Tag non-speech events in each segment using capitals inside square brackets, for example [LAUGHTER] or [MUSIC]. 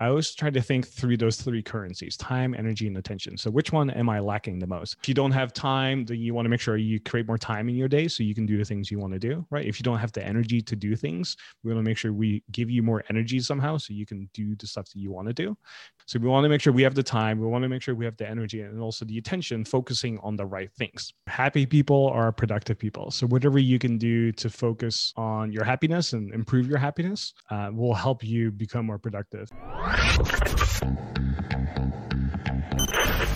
I always try to think through those three currencies time, energy, and attention. So, which one am I lacking the most? If you don't have time, then you want to make sure you create more time in your day so you can do the things you want to do, right? If you don't have the energy to do things, we want to make sure we give you more energy somehow so you can do the stuff that you want to do. So, we want to make sure we have the time, we want to make sure we have the energy and also the attention focusing on the right things. Happy people are productive people. So, whatever you can do to focus on your happiness and improve your happiness uh, will help you become more productive.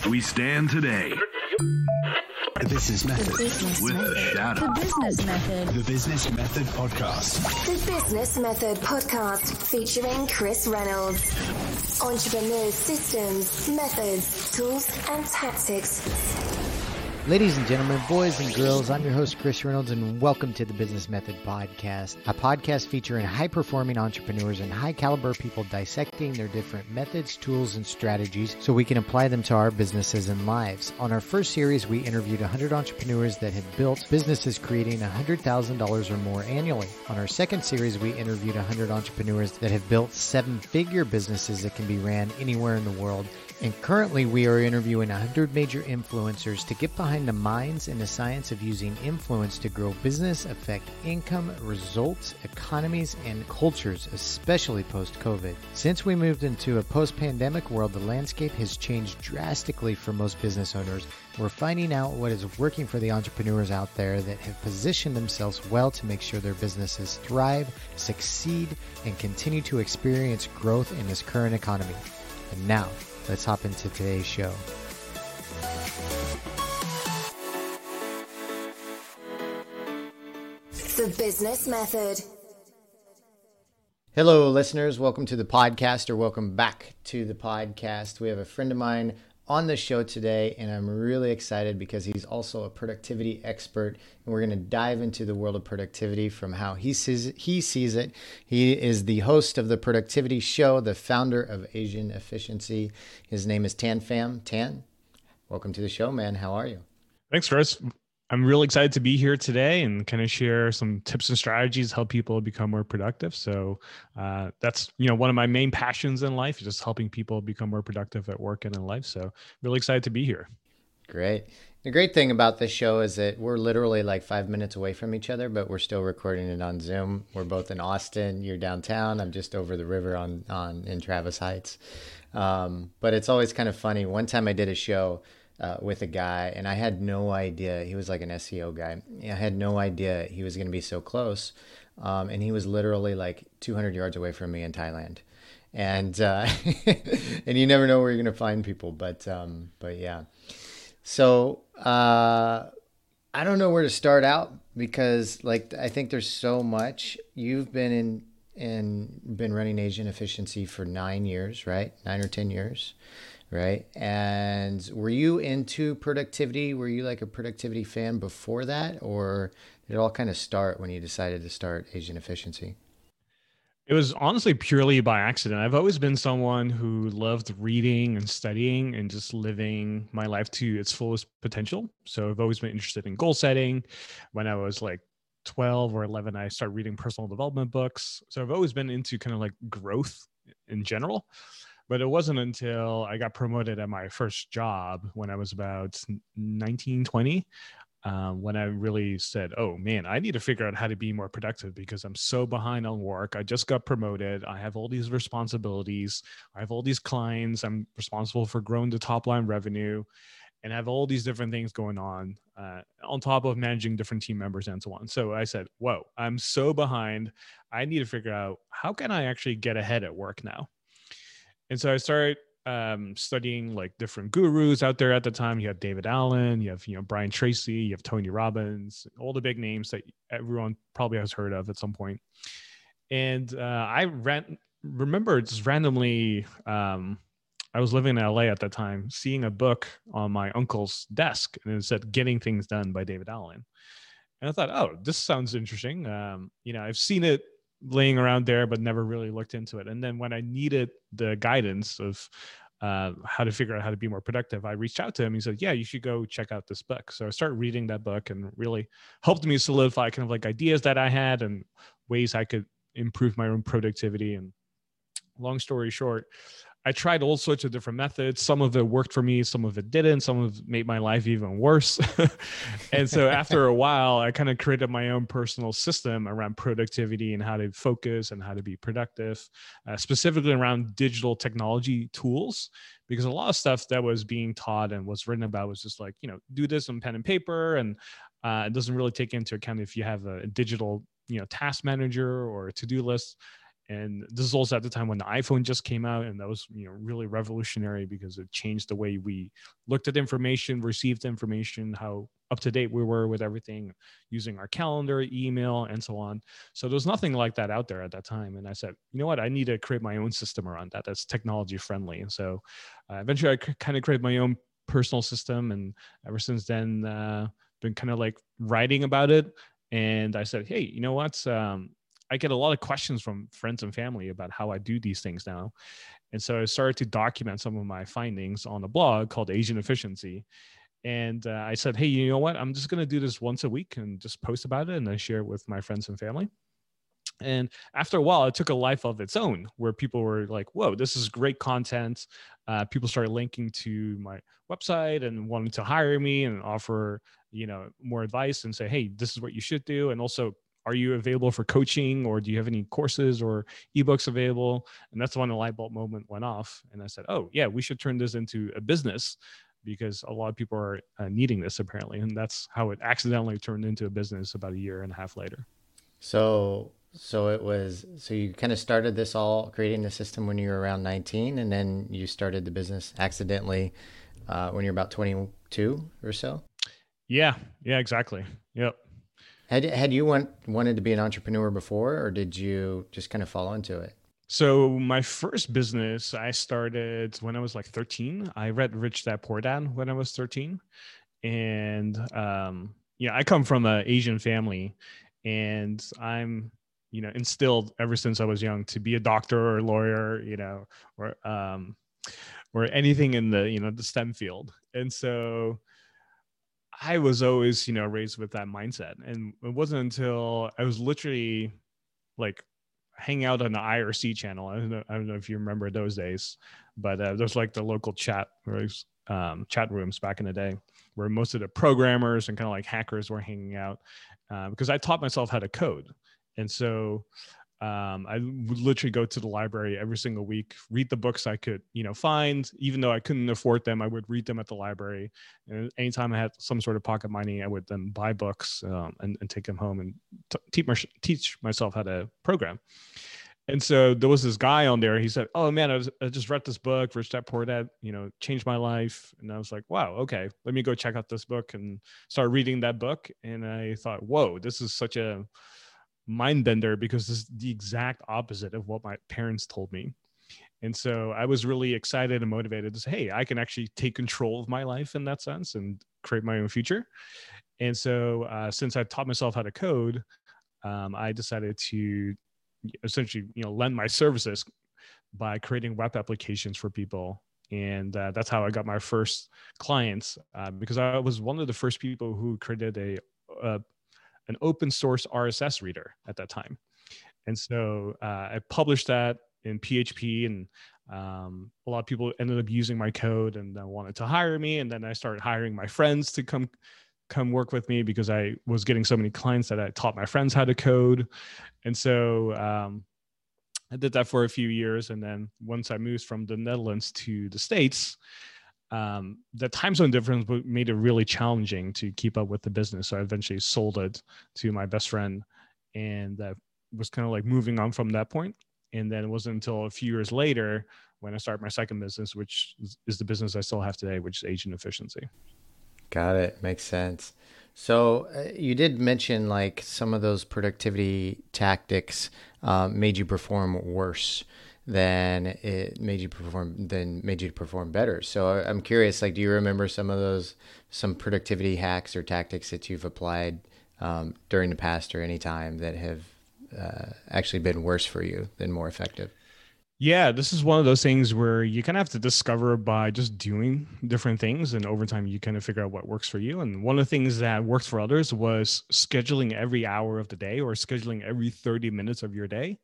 We stand today. The Business Method. Business With the Method. shadow. The Business Method. The Business Method Podcast. The Business Method Podcast featuring Chris Reynolds. Entrepreneurs, systems, methods, tools, and tactics. Ladies and gentlemen, boys and girls, I'm your host, Chris Reynolds, and welcome to the Business Method Podcast, a podcast featuring high performing entrepreneurs and high caliber people dissecting their different methods, tools, and strategies so we can apply them to our businesses and lives. On our first series, we interviewed 100 entrepreneurs that have built businesses creating $100,000 or more annually. On our second series, we interviewed 100 entrepreneurs that have built seven figure businesses that can be ran anywhere in the world. And currently, we are interviewing 100 major influencers to get behind the minds and the science of using influence to grow business, affect income, results, economies, and cultures, especially post COVID. Since we moved into a post pandemic world, the landscape has changed drastically for most business owners. We're finding out what is working for the entrepreneurs out there that have positioned themselves well to make sure their businesses thrive, succeed, and continue to experience growth in this current economy. And now, let's hop into today's show. The Business Method. Hello, listeners. Welcome to the podcast, or welcome back to the podcast. We have a friend of mine on the show today, and I'm really excited because he's also a productivity expert, and we're going to dive into the world of productivity from how he sees he sees it. He is the host of the Productivity Show, the founder of Asian Efficiency. His name is Thanh Pham. Thanh, welcome to the show, man. How are you? Thanks, Chris. I'm really excited to be here today and kind of share some tips and strategies to help people become more productive. So uh, that's you know one of my main passions in life is just helping people become more productive at work and in life. So really excited to be here. Great. The great thing about this show is that we're literally like five minutes away from each other, but we're still recording it on Zoom. We're both in Austin. You're downtown. I'm just over the river on on in Travis Heights. Um, but it's always kind of funny. One time I did a show uh, with a guy, and I had no idea he was like an SEO guy. I had no idea he was going to be so close, um, and he was literally like 200 yards away from me in Thailand. And uh, [LAUGHS] and you never know where you're going to find people, but um, but yeah. So uh, I don't know where to start out because like I think there's so much. You've been in and been running Asian efficiency for nine years, right? Nine or ten years, right? And were you into productivity? Were you like a productivity fan before that, or did it all kind of start when you decided to start Asian efficiency? It was honestly purely by accident. I've always been someone who loved reading and studying and just living my life to its fullest potential. So I've always been interested in goal setting. When I was like 12 or 11, I started reading personal development books. So I've always been into kind of like growth in general. But it wasn't until I got promoted at my first job when I was about 19, 20, um, when I really said, oh man, I need to figure out how to be more productive because I'm so behind on work. I just got promoted. I have all these responsibilities. I have all these clients. I'm responsible for growing the top line revenue and I have all these different things going on uh, on top of managing different team members and so on. So I said, whoa, I'm so behind. I need to figure out how can I actually get ahead at work now? And so I started um, studying like different gurus out there at the time. You have David Allen, you have you know Brian Tracy, you have Tony Robbins, all the big names that everyone probably has heard of at some point. And uh, I ran remember just randomly. Um, I was living in LA at the time, seeing a book on my uncle's desk, and it said "Getting Things Done" by David Allen. And I thought, oh, this sounds interesting. Um, you know, I've seen it laying around there, but never really looked into it. And then when I needed the guidance of uh, how to figure out how to be more productive, I reached out to him. He said, "Yeah, you should go check out this book." So I started reading that book, and really helped me solidify kind of like ideas that I had and ways I could improve my own productivity. And long story short, I tried all sorts of different methods. Some of it worked for me, some of it didn't. Some of it made my life even worse. [LAUGHS] and so after a while, I kind of created my own personal system around productivity and how to focus and how to be productive, uh, specifically around digital technology tools. Because a lot of stuff that was being taught and was written about was just like, you know, do this on pen and paper. And uh, it doesn't really take into account if you have a digital, you know, task manager or a to do list and this is also at the time when the iphone just came out and that was you know really revolutionary because it changed the way we looked at information received information how up to date we were with everything using our calendar email and so on. So there's nothing like that out there at that time and i said you know what? I need to create my own system around that that's technology friendly. And so uh, eventually i c- kind of created my own personal system and ever since then uh, been kind of like writing about it and i said hey you know what? Um, I get a lot of questions from friends and family about how I do these things now. And so I started to document some of my findings on a blog called Asian Efficiency. And uh, I said, hey, you know what? I'm just going to do this once a week and just post about it and I share it with my friends and family. And after a while, it took a life of its own where people were like, whoa, this is great content. Uh, people started linking to my website and wanting to hire me and offer, you know, more advice and say, hey, this is what you should do. And also are you available for coaching or do you have any courses or ebooks available? And that's when the light bulb moment went off and i said oh yeah we should turn this into a business because a lot of people are uh, needing this apparently and that's how it accidentally turned into a business about a year and a half later. So so it was so you kind of started this all creating the system when you were around 19 and then you started the business accidentally uh, when you're about 22 or so? Yeah yeah exactly. Yep had had you want, wanted to be an entrepreneur before, or did you just kind of fall into it? So my first business I started when I was like 13. I read Rich Dad Poor Dad when I was 13, and um, yeah, I come from an Asian family, and I'm you know instilled ever since I was young to be a doctor or a lawyer, you know, or um, or anything in the you know the STEM field, and so I was always, you know, raised with that mindset. And it wasn't until I was literally like hanging out on the IRC channel. I don't know, I don't know if you remember those days, but uh, there's like the local chat rooms, um, chat rooms back in the day where most of the programmers and kind of like hackers were hanging out uh, because I taught myself how to code. And so um, I would literally go to the library every single week, read the books I could, you know, find. Even though I couldn't afford them, I would read them at the library. And anytime I had some sort of pocket money, I would then buy books um, and, and, take them home and t- teach, my, teach myself how to program. And so there was this guy on there. He said, "Oh man, I, was, I just read this book, Rich Dad Poor Dad. You know, changed my life." And I was like, "Wow, okay, let me go check out this book." And start reading that book. And I thought, "Whoa, this is such a mind bender because it's the exact opposite of what my parents told me. And so I was really excited and motivated to say, hey, I can actually take control of my life in that sense and create my own future. And so uh, since I taught myself how to code, um, I decided to essentially, you know, lend my services by creating web applications for people. And uh, that's how I got my first clients uh, because I was one of the first people who created a, a an open source RSS reader at that time. And so uh, I published that in PHP, and um, a lot of people ended up using my code and wanted to hire me. And then I started hiring my friends to come come work with me because I was getting so many clients that I taught my friends how to code. And so um, I did that for a few years. And then once I moved from the Netherlands to the States, um, the time zone difference made it really challenging to keep up with the business. So I eventually sold it to my best friend, and that was kind of like moving on from that point. And then it wasn't until a few years later when I started my second business, which is the business I still have today, which is Asian Efficiency. Got it. Makes sense. So uh, you did mention like some of those productivity tactics uh, made you perform worse then it made you perform then made you perform better. So i'm curious like do you remember some of those some productivity hacks or tactics that you've applied um, during the past or any time that have uh, actually been worse for you than more effective? Yeah this is one of those things where you kind of have to discover by just doing different things and over time you kind of figure out what works for you. And one of the things that worked for others was scheduling every hour of the day or scheduling every 30 minutes of your day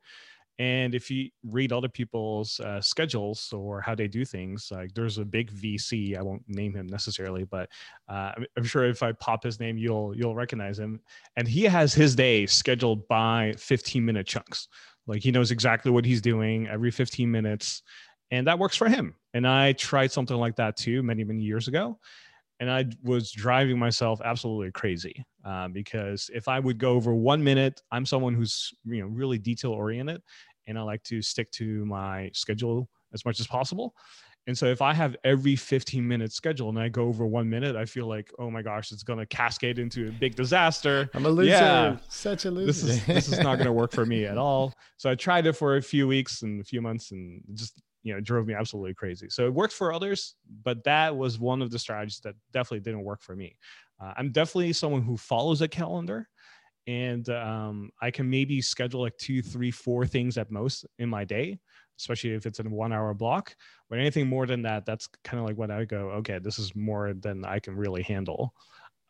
And if you read other people's uh, schedules or how they do things, like there's a big VC, I won't name him necessarily, but uh, I'm, sure if I pop his name, you'll you'll recognize him. And he has his day scheduled by 15 minute chunks. Like he knows exactly what he's doing every 15 minutes, and that works for him. And I tried something like that too many many years ago, and I was driving myself absolutely crazy uh, because if I would go over one minute, I'm someone who's you know really detail oriented, and I like to stick to my schedule as much as possible. And so if I have every 15 minute schedule and I go over one minute, I feel like, oh my gosh, it's gonna cascade into a big disaster. I'm a loser. Yeah. Such a loser. This is this is not gonna work for me at [LAUGHS] all. So I tried it for a few weeks and a few months and just you know drove me absolutely crazy. So it worked for others, but that was one of the strategies that definitely didn't work for me. Uh, I'm definitely someone who follows a calendar and um, I can maybe schedule like two, three, four things at most in my day, especially if it's in a one hour block. But anything more than that, that's kind of like when I go, okay, this is more than I can really handle.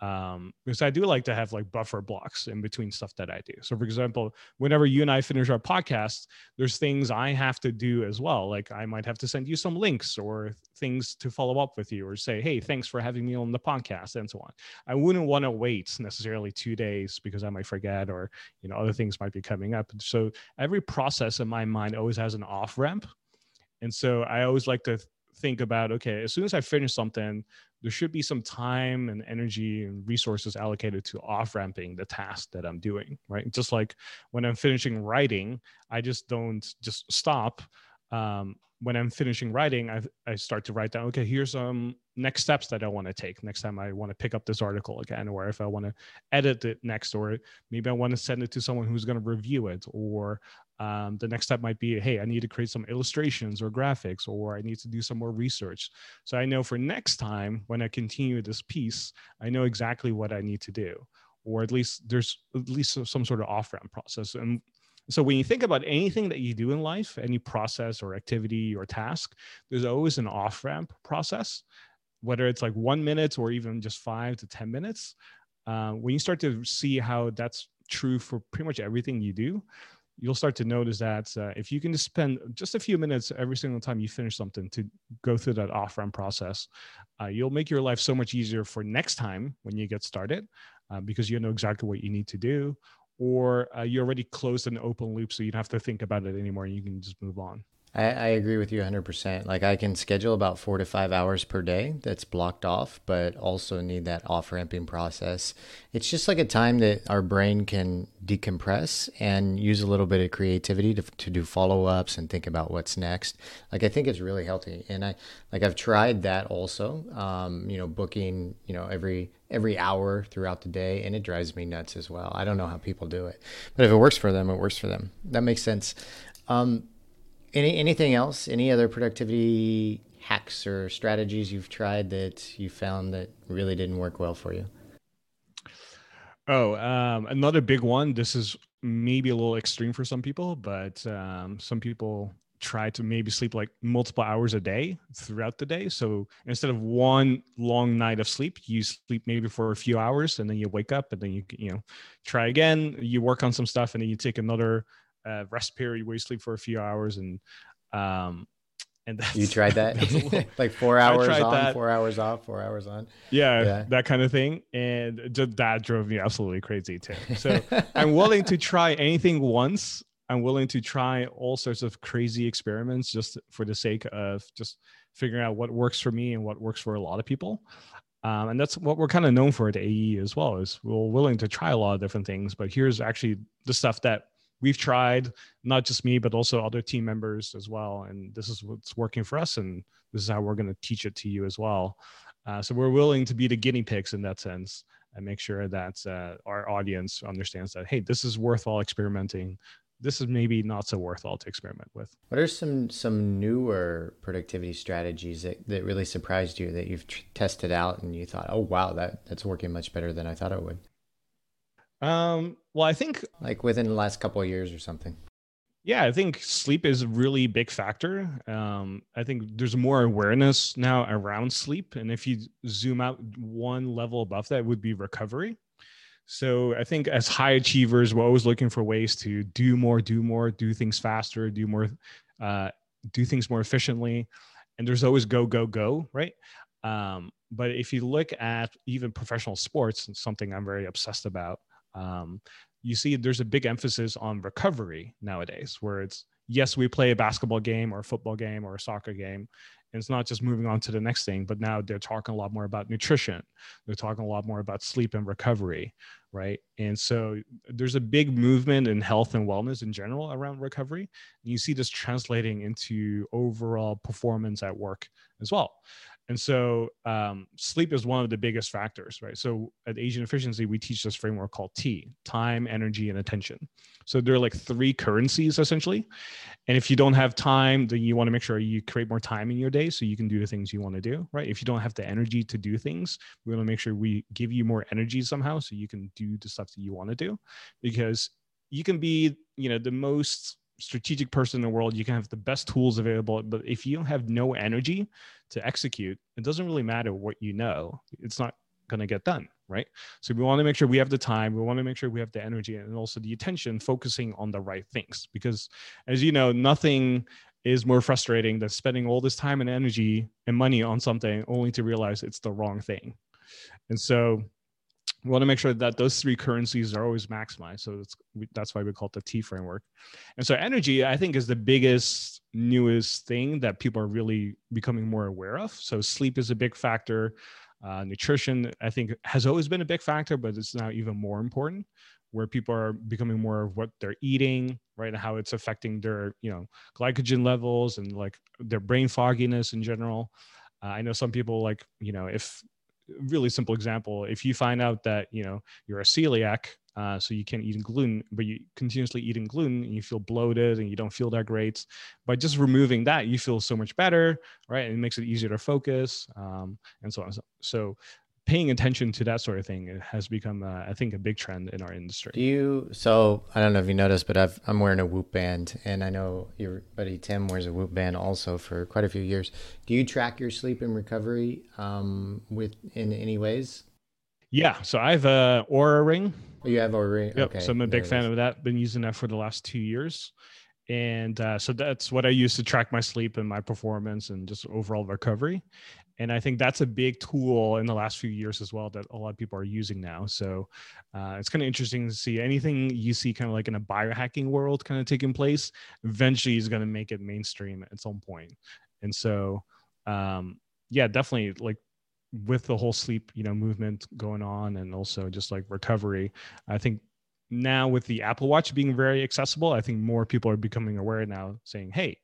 Um, because I do like to have like buffer blocks in between stuff that I do. So, for example, whenever you and I finish our podcast, there's things I have to do as well. Like I might have to send you some links or things to follow up with you or say, hey, thanks for having me on the podcast and so on. I wouldn't want to wait necessarily two days because I might forget or, you know, other things might be coming up. So every process in my mind always has an off ramp. And so I always like to think about, okay, as soon as I finish something, there should be some time and energy and resources allocated to off ramping the task that I'm doing, right? Just like when I'm finishing writing, I just don't just stop. Um, when I'm finishing writing, I, I start to write down, okay, here's some um, next steps that I want to take next time I want to pick up this article again, or if I want to edit it next, or maybe I want to send it to someone who's going to review it, or um, the next step might be hey i need to create some illustrations or graphics or i need to do some more research. So i know for next time when i continue this piece i know exactly what i need to do. Or at least there's at least some sort of off ramp process. And so when you think about anything that you do in life any process or activity or task there's always an off ramp process whether it's like one minute or even just five to ten minutes. Uh, when you start to see how that's true for pretty much everything you do you'll start to notice that uh, if you can just spend just a few minutes every single time you finish something to go through that off ramp process, uh, you'll make your life so much easier for next time when you get started uh, because you know exactly what you need to do, or uh, you already closed an open loop so you don't have to think about it anymore. And you can just move on. I, I agree with you 100%. Like I can schedule about four to five hours per day that's blocked off, but also need that off ramping process. It's just like a time that our brain can decompress and use a little bit of creativity to, to do follow ups and think about what's next. Like I think it's really healthy. And I, like I've tried that also, um, you know, booking, you know, every, every hour throughout the day and it drives me nuts as well. I don't know how people do it, but if it works for them, it works for them. That makes sense. Um, any anything else? Any other productivity hacks or strategies you've tried that you found that really didn't work well for you? Oh, um, another big one. This is maybe a little extreme for some people, but um, some people try to maybe sleep like multiple hours a day throughout the day. So instead of one long night of sleep, you sleep maybe for a few hours and then you wake up and then you you know try again. You work on some stuff and then you take another uh, rest period where you sleep for a few hours and um and you tried that? [LAUGHS] little, [LAUGHS] like four hours on that. four hours off four hours on? Yeah, yeah, that kind of thing and just that drove me absolutely crazy too. So [LAUGHS] i'm willing to try anything once. I'm willing to try all sorts of crazy experiments just for the sake of just figuring out what works for me and what works for a lot of people. Um, and that's what we're kind of known for at AE as well is we're willing to try a lot of different things but here's actually the stuff that we've tried not just me but also other team members as well. And this is what's working for us and this is how we're going to teach it to you as well. Uh, so we're willing to be the guinea pigs in that sense and make sure that uh, our audience understands that hey this is worthwhile experimenting. This is maybe not so worthwhile to experiment with. What are some some newer productivity strategies that, that really surprised you that you've t- tested out and you thought oh wow that that's working much better than i thought it would um, well, I think like within the last couple of years or something. Yeah, I think sleep is a really big factor. Um, I think there's more awareness now around sleep, and if you zoom out one level above that, would be recovery. So I think as high achievers, we're always looking for ways to do more, do more, do things faster, do more, uh, do things more efficiently. And there's always go, go, go, right? Um, but if you look at even professional sports, something I'm very obsessed about, um, you see there's a big emphasis on recovery nowadays, where it's yes, we play a basketball game or a football game or a soccer game, and it's not just moving on to the next thing, but now they're talking a lot more about nutrition. They're talking a lot more about sleep and recovery, right? And so there's a big movement in health and wellness in general around recovery. And you see this translating into overall performance at work as well. And so um, sleep is one of the biggest factors, right? So at Asian Efficiency, we teach this framework called TEA time, energy, and attention. So there are like three currencies essentially. And if you don't have time, then you want to make sure you create more time in your day so you can do the things you want to do, right? If you don't have the energy to do things, we want to make sure we give you more energy somehow so you can do the stuff that you want to do because you can be, you know, the most strategic person in the world you can have the best tools available but if you have no energy to execute it doesn't really matter what you know. It's not going to get done right? So we want to make sure we have the time we want to make sure we have the energy and also the attention focusing on the right things. Because as you know nothing is more frustrating than spending all this time and energy and money on something only to realize it's the wrong thing. And so we want to make sure that those three currencies are always maximized. So that's that's why we call it the TEA framework. And so energy, I think, is the biggest, newest thing that people are really becoming more aware of. So sleep is a big factor. Uh, nutrition, I think, has always been a big factor, but it's now even more important. Where people are becoming more of what they're eating, right, and how it's affecting their, you know, glycogen levels and like their brain fogginess in general. Uh, I know some people like, you know, if really simple example if you find out that you know you're a celiac uh, so you can't eat gluten but you continuously eating gluten and you feel bloated and you don't feel that great by just removing that you feel so much better right? And it makes it easier to focus um, and so on. So paying attention to that sort of thing has become, uh, I think, a big trend in our industry. Do you? So I don't know if you noticed, but I've, I'm wearing a Whoop band, and I know your buddy Tim wears a Whoop band also for quite a few years. Do you track your sleep and recovery um, with in any ways? Yeah, so I have a Oura ring. Oh, you have Oura ring. Yep. Okay. So I'm a big fan of that. Been using that for the last two years and uh, so that's what i use to track my sleep and my performance and just overall recovery and i think that's a big tool in the last few years as well that a lot of people are using now so uh, it's kind of interesting to see anything you see kind of like in a biohacking world kind of taking place eventually is going to make it mainstream at some point and so um, yeah definitely like with the whole sleep you know movement going on and also just like recovery i think now with the Apple Watch being very accessible, I think more people are becoming aware now, saying, "Hey,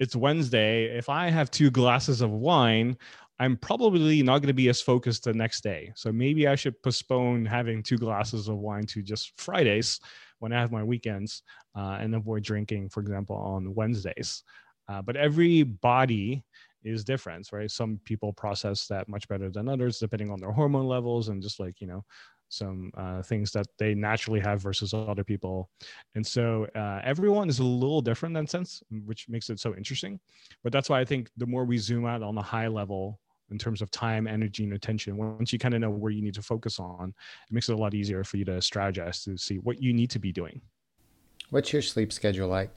it's Wednesday. If I have two glasses of wine, I'm probably not going to be as focused the next day. So maybe I should postpone having two glasses of wine to just Fridays when I have my weekends uh, and avoid drinking, for example, on Wednesdays. Uh, but every body is different, right? Some people process that much better than others, depending on their hormone levels and just like, you know, some uh, things that they naturally have versus other people. And so uh, everyone is a little different in that sense, which makes it so interesting. But that's why I think the more we zoom out on the high level in terms of time, energy, and attention, once you kind of know where you need to focus on, it makes it a lot easier for you to strategize to see what you need to be doing. What's your sleep schedule like?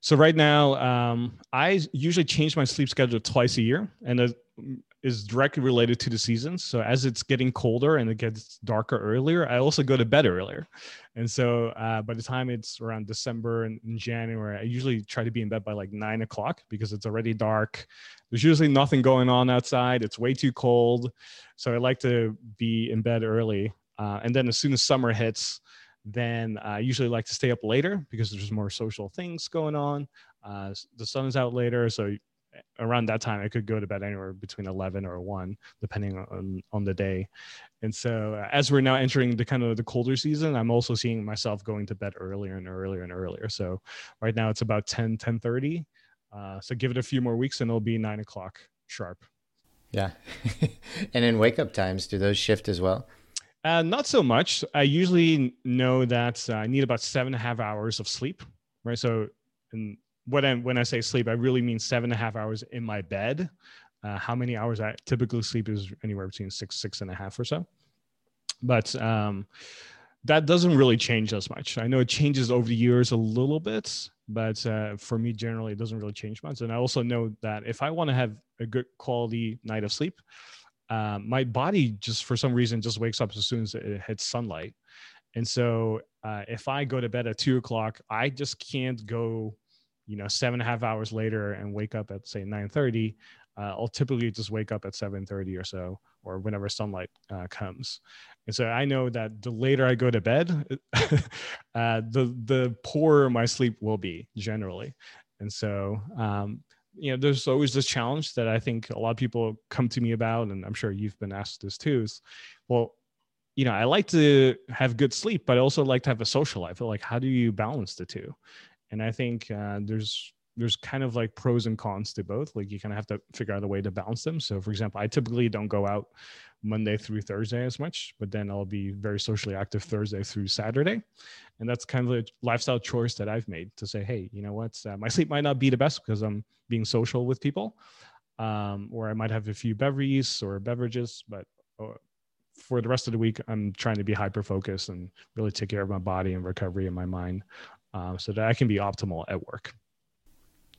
So right now, um, I usually change my sleep schedule twice a year, and is directly related to the seasons. So as it's getting colder and it gets darker earlier, I also go to bed earlier. And so uh, by the time it's around December and, January, I usually try to be in bed by like nine o'clock because it's already dark. There's usually nothing going on outside. It's way too cold. So I like to be in bed early. Uh, and then as soon as summer hits, then I usually like to stay up later because there's more social things going on. Uh, the sun is out later, so around that time i could go to bed anywhere between 11 or 1 depending on on the day. And so uh, as we're now entering the kind of the colder season i'm also seeing myself going to bed earlier and earlier and earlier. So right now it's about 10 10 30 uh, so give it a few more weeks and it'll be 9 o'clock sharp. Yeah. [LAUGHS] And in wake up times do those shift as well? Uh, not so much. I usually know that uh, i need about seven and a half hours of sleep right? So and what I when I say sleep, I really mean seven and a half hours in my bed. Uh, how many hours I typically sleep is anywhere between six, six and a half or so. but um, that doesn't really change as much. I know it changes over the years a little bit, but uh, for me, generally, it doesn't really change much. And I also know that if I want to have a good quality night of sleep, uh, my body just for some reason just wakes up as soon as it hits sunlight. And so uh, if I go to bed at two o'clock, I just can't go, you know, seven and a half hours later and wake up at say 9:30. Uh, I'll typically just wake up at 7:30 or so, or whenever sunlight uh, comes. And so I know that the later I go to bed, [LAUGHS] uh, the the poorer my sleep will be generally. And so, um, you know, there's always this challenge that I think a lot of people come to me about, and I'm sure you've been asked this too. Is well, you know, I like to have good sleep, but I also like to have a social life. Like, how do you balance the two? And I think uh, there's there's kind of like pros and cons to both. Like you kind of have to figure out a way to balance them. So, for example, I typically don't go out Monday through Thursday as much, but then I'll be very socially active Thursday through Saturday. And that's kind of a lifestyle choice that I've made to say, hey, you know what? Uh, my sleep might not be the best because I'm being social with people, um, or I might have a few beverages or beverages, but uh, for the rest of the week, I'm trying to be hyper focused and really take care of my body and recovery and my mind uh, so that I can be optimal at work.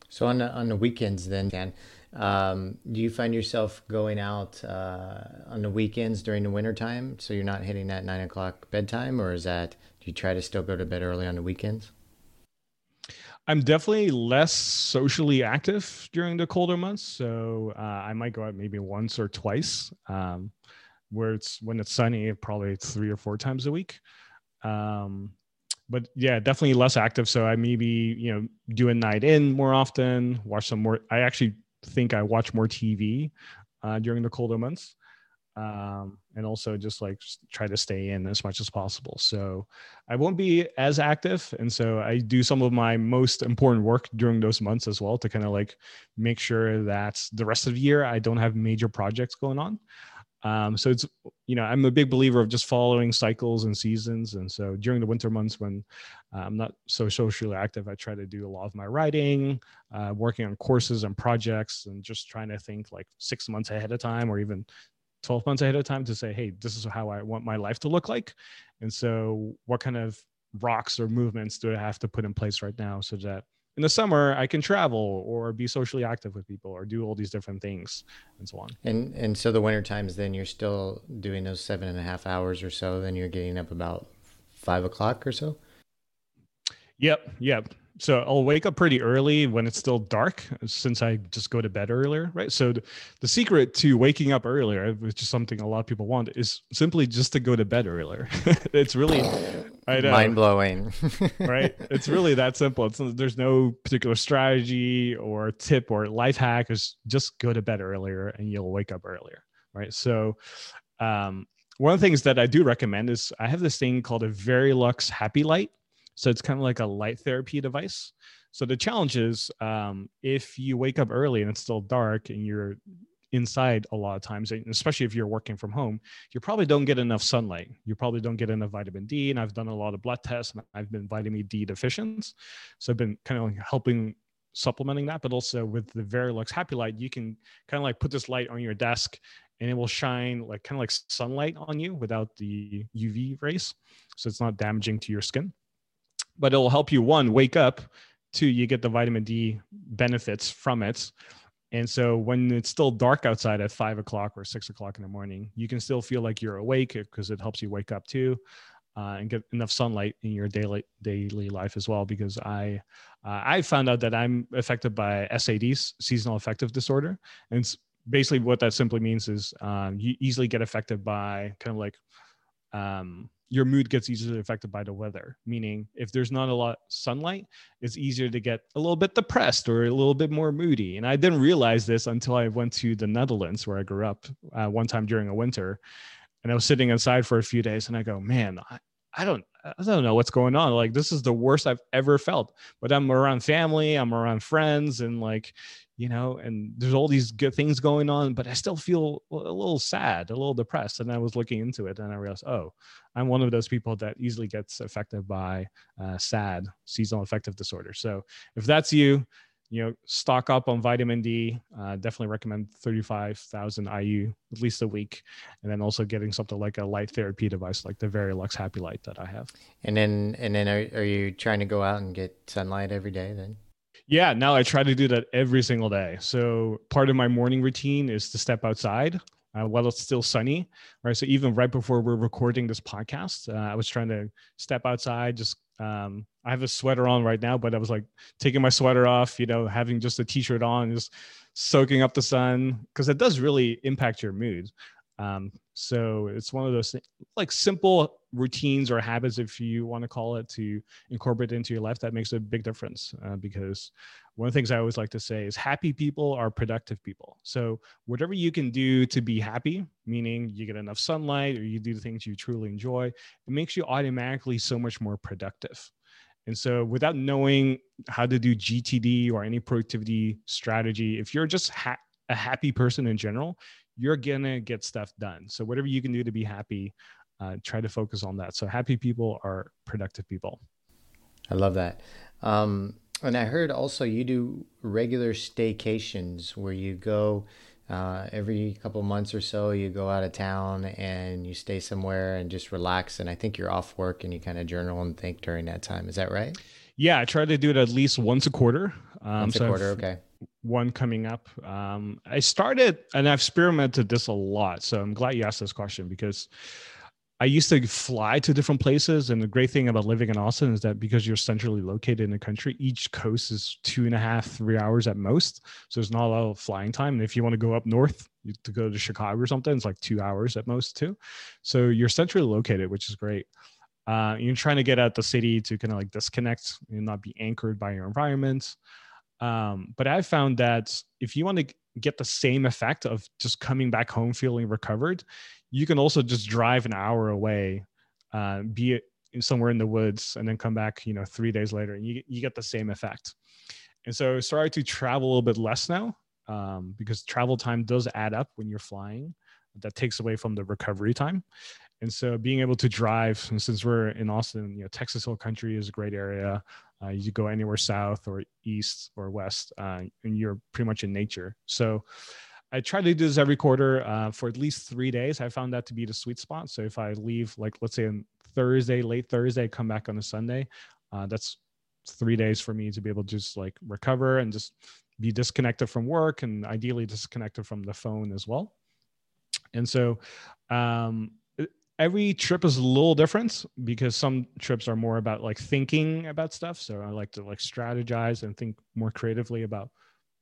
So on the, on the weekends, then Thanh, um, do you find yourself going out uh, on the weekends during the wintertime so you're not hitting that nine o'clock bedtime, or is that do you try to still go to bed early on the weekends? I'm definitely less socially active during the colder months, so uh, I might go out maybe once or twice. Um, where it's when it's sunny, probably three or four times a week. Um, but yeah, definitely less active. So I maybe you know do a night in more often, watch some more. I actually think I watch more TV uh, during the colder months, um, and also just like try to stay in as much as possible. So I won't be as active, and so I do some of my most important work during those months as well to kind of like make sure that the rest of the year I don't have major projects going on. Um, so it's you know I'm a big believer of just following cycles and seasons, and so during the winter months when uh, I'm not so socially active, I try to do a lot of my writing, uh, working on courses and projects, and just trying to think like six months ahead of time or even 12 months ahead of time to say, hey, this is how I want my life to look like, and so what kind of rocks or movements do I have to put in place right now so that in the summer I can travel or be socially active with people or do all these different things and so on. And and so the winter times then you're still doing those seven and a half hours or so, then you're getting up about five o'clock or so? Yep, yep so I'll wake up pretty early when it's still dark since I just go to bed earlier, right? So the, the secret to waking up earlier, which is something a lot of people want, is simply just to go to bed earlier. [LAUGHS] it's really mind blowing, [LAUGHS] right? It's really that simple. It's, there's no particular strategy or tip or life hack. Is just go to bed earlier and you'll wake up earlier, right? So, um, one of the things that I do recommend is I have this thing called a Verilux Happy Light so it's kind of like a light therapy device. So the challenge is um, if you wake up early and it's still dark and you're inside a lot of times, especially if you're working from home, you probably don't get enough sunlight. You probably don't get enough vitamin D. And I've done a lot of blood tests and I've been vitamin D deficient. So I've been kind of like helping supplementing that, but also with the Verilux Happy Light, you can kind of like put this light on your desk and it will shine like kind of like sunlight on you without the UV rays. So it's not damaging to your skin but it'll help you one wake up two you get the vitamin d benefits from it and so when it's still dark outside at five o'clock or six o'clock in the morning you can still feel like you're awake because it helps you wake up too uh, and get enough sunlight in your daily daily life as well because i uh, i found out that i'm affected by sads seasonal affective disorder. And basically what that simply means is um, you easily get affected by kind of like um, your mood gets easily affected by the weather meaning if there's not a lot sunlight it's easier to get a little bit depressed or a little bit more moody and i didn't realize this until i went to the netherlands where i grew up uh, one time during a winter and i was sitting inside for a few days and i go man I, I don't I don't know what's going on. Like this is the worst I've ever felt. But I'm around family, I'm around friends, and like, you know, and there's all these good things going on, but I still feel a little sad, a little depressed. And I was looking into it and I realized, oh, I'm one of those people that easily gets affected by uh, SAD, seasonal affective disorder. So if that's you, you know, stock up on vitamin D. Uh, definitely recommend 35,000 IU at least a week. And then also getting something like a light therapy device like the Verilux Happy Light that I have. And then, and then are, are you trying to go out and get sunlight every day then? Yeah, now I try to do that every single day. So part of my morning routine is to step outside uh, while it's still sunny. Right. So even right before we're recording this podcast, uh, I was trying to step outside, just um, I have a sweater on right now, but I was like taking my sweater off, you know, having just a t-shirt on, just soaking up the sun because it does really impact your mood. Um, so it's one of those like simple routines or habits, if you want to call it, to incorporate into your life that makes a big difference. Uh, because one of the things I always like to say is happy people are productive people. So whatever you can do to be happy, meaning you get enough sunlight or you do the things you truly enjoy, it makes you automatically so much more productive. And so, without knowing how to do GTD or any productivity strategy, if you're just ha- a happy person in general, you're gonna get stuff done. So, whatever you can do to be happy, uh, try to focus on that. So, happy people are productive people. I love that. Um, and I heard also you do regular staycations where you go uh, every couple months or so, you go out of town and you stay somewhere and just relax. And I think you're off work and you kind of journal and think during that time. Is that right? Yeah, I try to do it at least once a quarter. Um, once a so quarter, okay. One coming up. Um, I started and I've experimented this a lot. So I'm glad you asked this question because I used to fly to different places, and the great thing about living in Austin is that because you're centrally located in the country, each coast is two and a half, three hours at most. So there's not a lot of flying time. And if you want to go up north to go to Chicago or something, it's like two hours at most too. So you're centrally located, which is great. Uh, you're trying to get out the city to kind of like disconnect and not be anchored by your environment. Um, but I found that if you want to get the same effect of just coming back home feeling recovered, you can also just drive an hour away, uh, be somewhere in the woods, and then come back, you know, three days later, and you you get the same effect. And so, started to travel a little bit less now um, because travel time does add up when you're flying. That takes away from the recovery time. And so, being able to drive, since we're in Austin, you know, Texas Hill Country is a great area. Uh, you go anywhere south or east or west, uh, and you're pretty much in nature. So, I try to do this every quarter uh, for at least three days. I found that to be the sweet spot. So if I leave, like let's say on Thursday, late Thursday, come back on a Sunday, uh, that's three days for me to be able to just like recover and just be disconnected from work and ideally disconnected from the phone as well. And so um, every trip is a little different because some trips are more about like thinking about stuff. So I like to like strategize and think more creatively about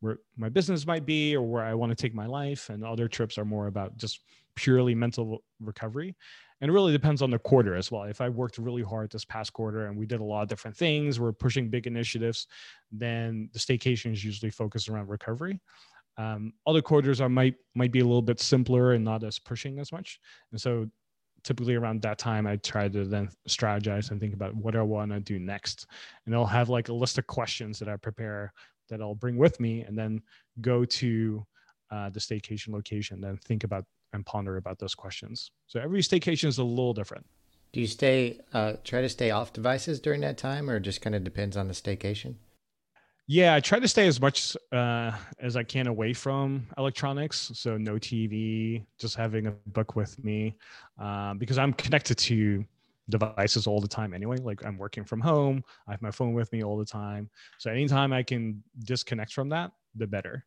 where my business might be or where I want to take my life. And other trips are more about just purely mental recovery. And it really depends on the quarter as well. If I worked really hard this past quarter and we did a lot of different things, we're pushing big initiatives, then the staycation is usually focused around recovery. Um, other quarters are might might be a little bit simpler and not as pushing as much. And so typically around that time I try to then strategize and think about what I want to do next. And I'll have like a list of questions that I prepare that I'll bring with me and then go to uh, the staycation location, then think about and ponder about those questions. So every staycation is a little different. Do you stay, uh, try to stay off devices during that time or just kind of depends on the staycation? Yeah, I try to stay as much uh, as I can away from electronics. So no TV, just having a book with me, uh, because I'm connected to devices all the time anyway. Like I'm working from home, I have my phone with me all the time. So anytime I can disconnect from that, the better.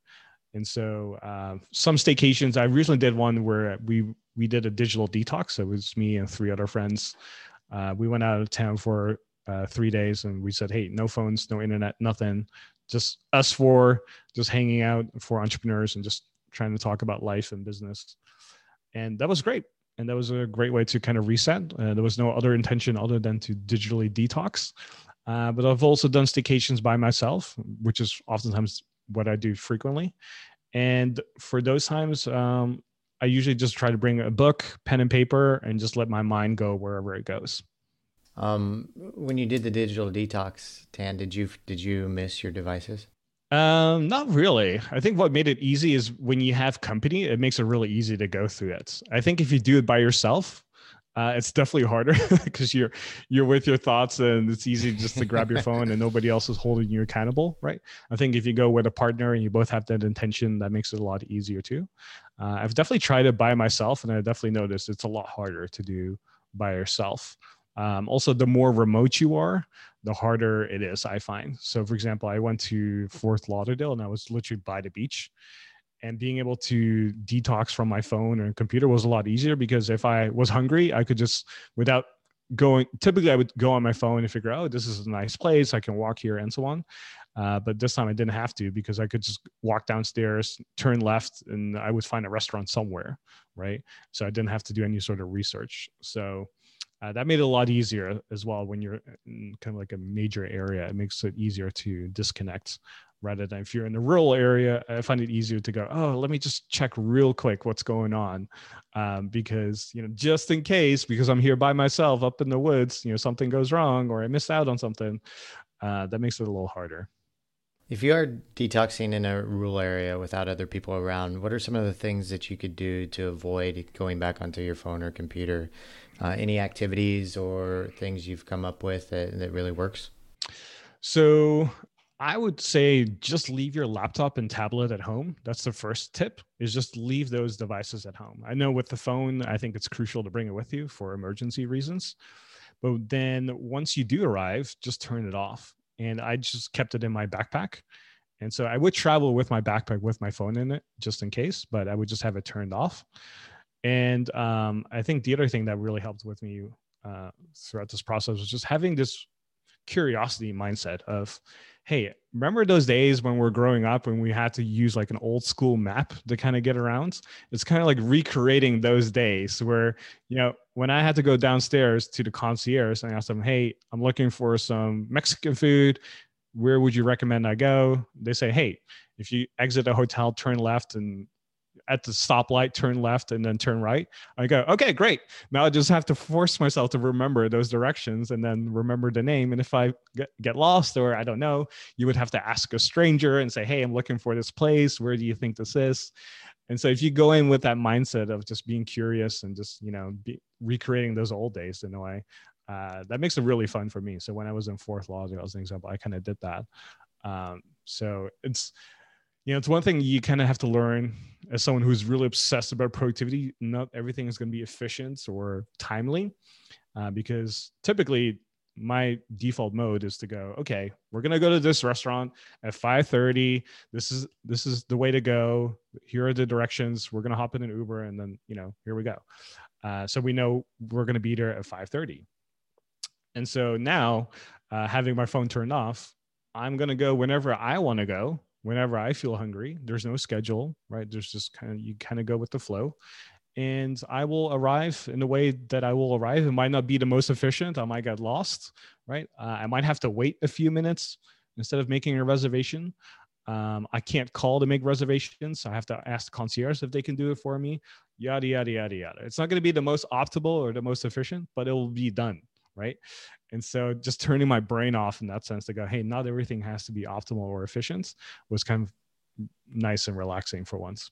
And so uh, some staycations, I recently did one where we we did a digital detox. So it was me and three other friends. Uh, we went out of town for uh, three days, and we said, "Hey, no phones, no internet, nothing. Just us four, just hanging out for entrepreneurs and just trying to talk about life and business." And that was great and that was a great way to kind of reset. Uh, there was no other intention other than to digitally detox. Uh, but I've also done staycations by myself, which is oftentimes what I do frequently. And for those times, um, I usually just try to bring a book, pen and paper, and just let my mind go wherever it goes. Um, when you did the digital detox, Thanh, did you did you miss your devices? Um, not really. I think what made it easy is when you have company, it makes it really easy to go through it. I think if you do it by yourself, uh, it's definitely harder [LAUGHS] because you're you're with your thoughts and it's easy just to grab your phone and nobody else is holding you accountable right i think if you go with a partner and you both have that intention that makes it a lot easier too uh, i've definitely tried it by myself and i definitely noticed it's a lot harder to do by yourself um, also the more remote you are the harder it is i find so for example i went to fort lauderdale and i was literally by the beach and being able to detox from my phone or computer was a lot easier because if I was hungry, I could just without going typically I would go on my phone and figure, oh, this is a nice place. I can walk here and so on. Uh, but this time I didn't have to because I could just walk downstairs, turn left, and I would find a restaurant somewhere, right? So I didn't have to do any sort of research. So uh, that made it a lot easier as well when you're in kind of like a major area. It makes it easier to disconnect rather than if you're in the rural area i find it easier to go oh let me just check real quick what's going on um, because you know just in case because i'm here by myself up in the woods you know something goes wrong or i miss out on something uh, that makes it a little harder if you are detoxing in a rural area without other people around what are some of the things that you could do to avoid going back onto your phone or computer uh, any activities or things you've come up with that, that really works so I would say just leave your laptop and tablet at home. That's the first tip is just leave those devices at home. I know with the phone, I think it's crucial to bring it with you for emergency reasons. But then once you do arrive, just turn it off. And I just kept it in my backpack. And so I would travel with my backpack with my phone in it just in case, but I would just have it turned off. And um, I think the other thing that really helped with me uh, throughout this process was just having this curiosity mindset of, hey, remember those days when we're growing up when we had to use like an old school map to kind of get around? It's kind of like recreating those days where, you know, when I had to go downstairs to the concierge and ask them, hey, I'm looking for some Mexican food. Where would you recommend I go? They say, hey, if you exit a hotel, turn left and at the stoplight, turn left and then turn right. I go, okay, great. Now I just have to force myself to remember those directions and then remember the name. And if I get, get lost or I don't know, you would have to ask a stranger and say, hey, I'm looking for this place. Where do you think this is? And so if you go in with that mindset of just being curious and just, you know, be, recreating those old days in a way, uh, that makes it really fun for me. So when I was in Fort Lauderdale, as an example, I kind of did that. Um, so it's, you know, it's one thing you kind of have to learn as someone who's really obsessed about productivity. Not everything is going to be efficient or timely, uh, because typically my default mode is to go, okay, we're gonna go to this restaurant at 5:30. This is this is the way to go. Here are the directions. We're gonna hop in an Uber, and then you know, here we go. Uh, so we know we're gonna be there at 5:30. And so now, uh, having my phone turned off, I'm gonna go whenever I want to go whenever I feel hungry. There's no schedule, right? There's just kind of, you kind of go with the flow. And I will arrive in the way that I will arrive. It might not be the most efficient. I might get lost, right? Uh, I might have to wait a few minutes instead of making a reservation. Um, I can't call to make reservations. So I have to ask the concierge if they can do it for me. Yada, yada, yada, yada. It's not going to be the most optimal or the most efficient, but it will be done, right? And so just turning my brain off in that sense to go, hey, not everything has to be optimal or efficient was kind of nice and relaxing for once.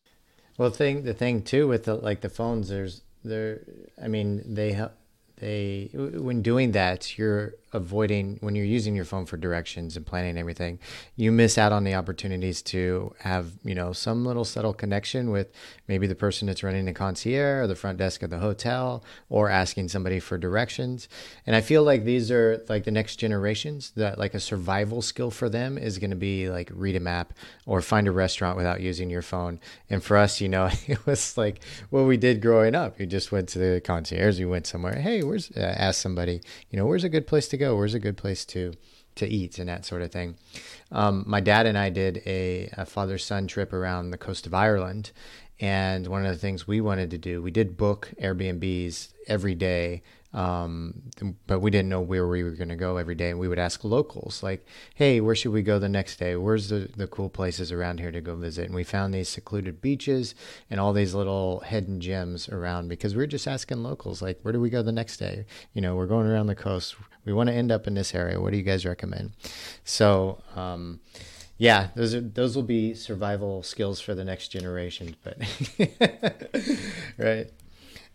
Well, thing, the thing too with the, like the phones, there's there, I mean, they, they, when doing that, you're avoiding when you're using your phone for directions and planning everything you miss out on the opportunities to have you know some little subtle connection with maybe the person that's running the concierge or the front desk of the hotel or asking somebody for directions. And i feel like these are like the next generations that like a survival skill for them is going to be like read a map or find a restaurant without using your phone. And for us you know [LAUGHS] it was like what we did growing up you just went to the concierge you went somewhere hey where's uh, ask somebody you know where's a good place to go go? Where's a good place to to eat and that sort of thing? Um, my dad and I did a, a father son trip around the coast of Ireland, and one of the things we wanted to do, we did book Airbnbs every day um, but we didn't know where we were going to go every day. And we would ask locals, like, hey, where should we go the next day? Where's the, the cool places around here to go visit? And we found these secluded beaches and all these little hidden gems around because we were just asking locals, like, where do we go the next day? You know, we're going around the coast. We want to end up in this area. What do you guys recommend? So, um, yeah, those are those will be survival skills for the next generation. But [LAUGHS] right,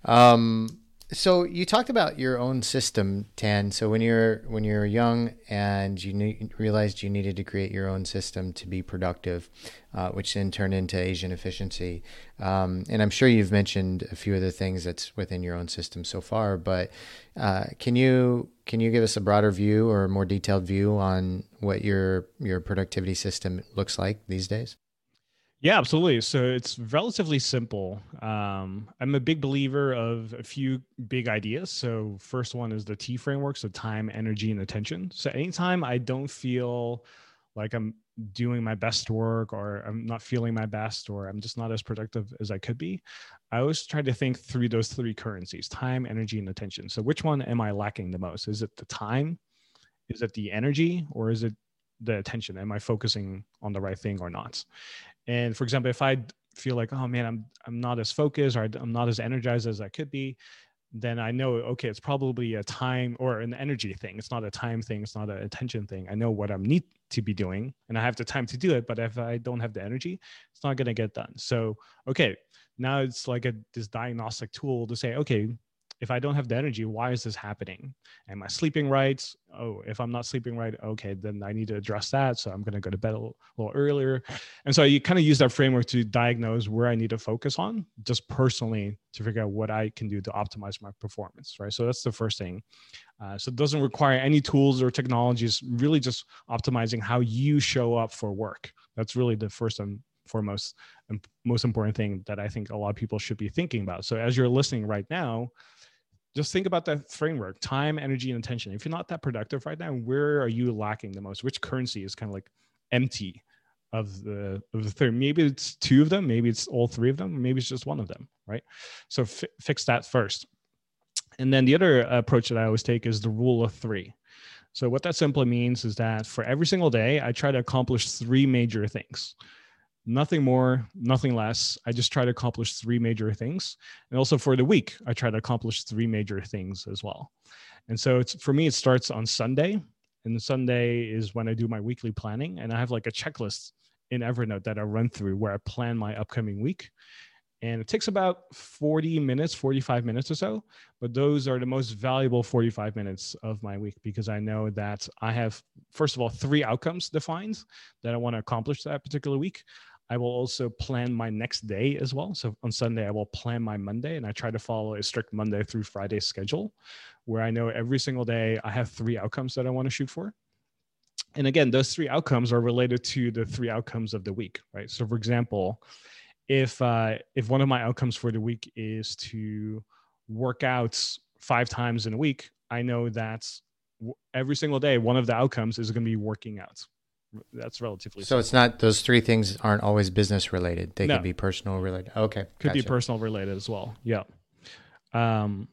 um, So you talked about your own system, Thanh. So when you're when you're young and you knew, realized you needed to create your own system to be productive, uh, which then turned into Asian Efficiency. Um, and I'm sure you've mentioned a few of the things that's within your own system so far. But uh, can you can you give us a broader view or a more detailed view on what your your productivity system looks like these days? Yeah, absolutely. So it's relatively simple. Um, I'm a big believer of a few big ideas. So first one is the TEA framework, so time, energy, and attention. So anytime I don't feel like I'm doing my best work or I'm not feeling my best or I'm just not as productive as I could be, I always try to think through those three currencies, time, energy, and attention. So which one am I lacking the most? Is it the time? Is it the energy or is it the attention? Am I focusing on the right thing or not? And for example, if I feel like, oh man, I'm I'm not as focused or I'm not as energized as I could be, then I know, okay, it's probably a time or an energy thing. It's not a time thing. It's not an attention thing. I know what I need to be doing and I have the time to do it. But if I don't have the energy, it's not going to get done. So, okay, now it's like a, this diagnostic tool to say, okay, if I don't have the energy, why is this happening? Am I sleeping right? Oh, if I'm not sleeping right, okay, then I need to address that. So I'm going to go to bed a little, earlier. And so you kind of use that framework to diagnose where I need to focus on, just personally to figure out what I can do to optimize my performance, right? So that's the first thing. Uh, so it doesn't require any tools or technologies, really just optimizing how you show up for work. That's really the first and foremost most important thing that I think a lot of people should be thinking about. So as you're listening right now, just think about that framework time energy and attention. If you're not that productive right now where are you lacking the most? Which currency is kind of like empty of the of the third maybe it's two of them maybe it's all three of them maybe it's just one of them right? So fi- fix that first. And then the other approach that i always take is the rule of three. So what that simply means is that for every single day i try to accomplish three major things nothing more, nothing less. I just try to accomplish three major things. And also for the week, I try to accomplish three major things as well. And so it's for me, it starts on Sunday. And Sunday is when I do my weekly planning. And I have like a checklist in Evernote that I run through where I plan my upcoming week. And it takes about 40 minutes, 45 minutes or so. But those are the most valuable 45 minutes of my week because I know that I have, first of all, three outcomes defined that I want to accomplish that particular week. I will also plan my next day as well. So on Sunday, I will plan my Monday and I try to follow a strict Monday through Friday schedule where I know every single day I have three outcomes that I want to shoot for. And again, those three outcomes are related to the three outcomes of the week, right? So for example, if uh, if one of my outcomes for the week is to work out five times in a week, I know that every single day one of the outcomes is going to be working out that's relatively so simple. it's not those three things aren't always business related. They no. could be personal related. Okay could gotcha. be personal related as well. Yeah. Um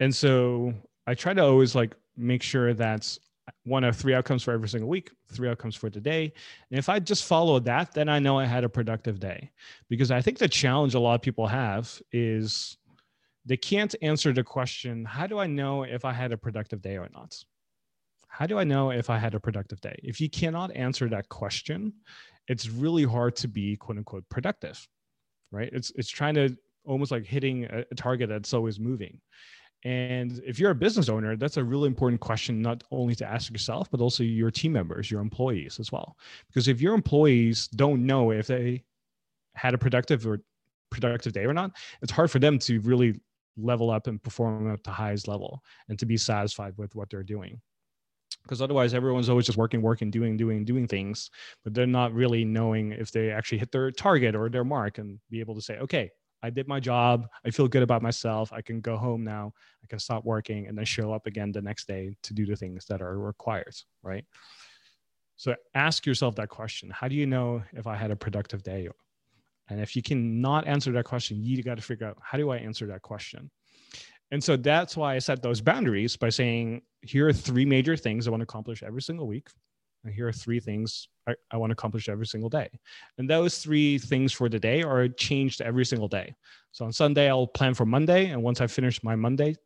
and so i try to always like make sure that's one of three outcomes for every single week three outcomes for the day and if i just follow that then i know i had a productive day. Because i think the challenge a lot of people have is they can't answer the question how do i know if i had a productive day or not how do I know if I had a productive day? If you cannot answer that question, it's really hard to be quote unquote productive, right? It's it's trying to almost like hitting a, a target that's always moving. And if you're a business owner, that's a really important question, not only to ask yourself, but also your team members, your employees as well. Because if your employees don't know if they had a productive or productive day or not, it's hard for them to really level up and perform at the highest level and to be satisfied with what they're doing because otherwise everyone's always just working working doing doing doing things but they're not really knowing if they actually hit their target or their mark and be able to say okay i did my job. I feel good about myself. I can go home now. I can stop working and then show up again the next day to do the things that are required right? So ask yourself that question. How do you know if i had a productive day? And if you cannot answer that question you got to figure out how do i answer that question and so that's why I set those boundaries by saying, here are three major things I want to accomplish every single week. And here are three things I, I want to accomplish every single day. And those three things for the day are changed every single day. So on Sunday, I'll plan for Monday. And once I finish my Monday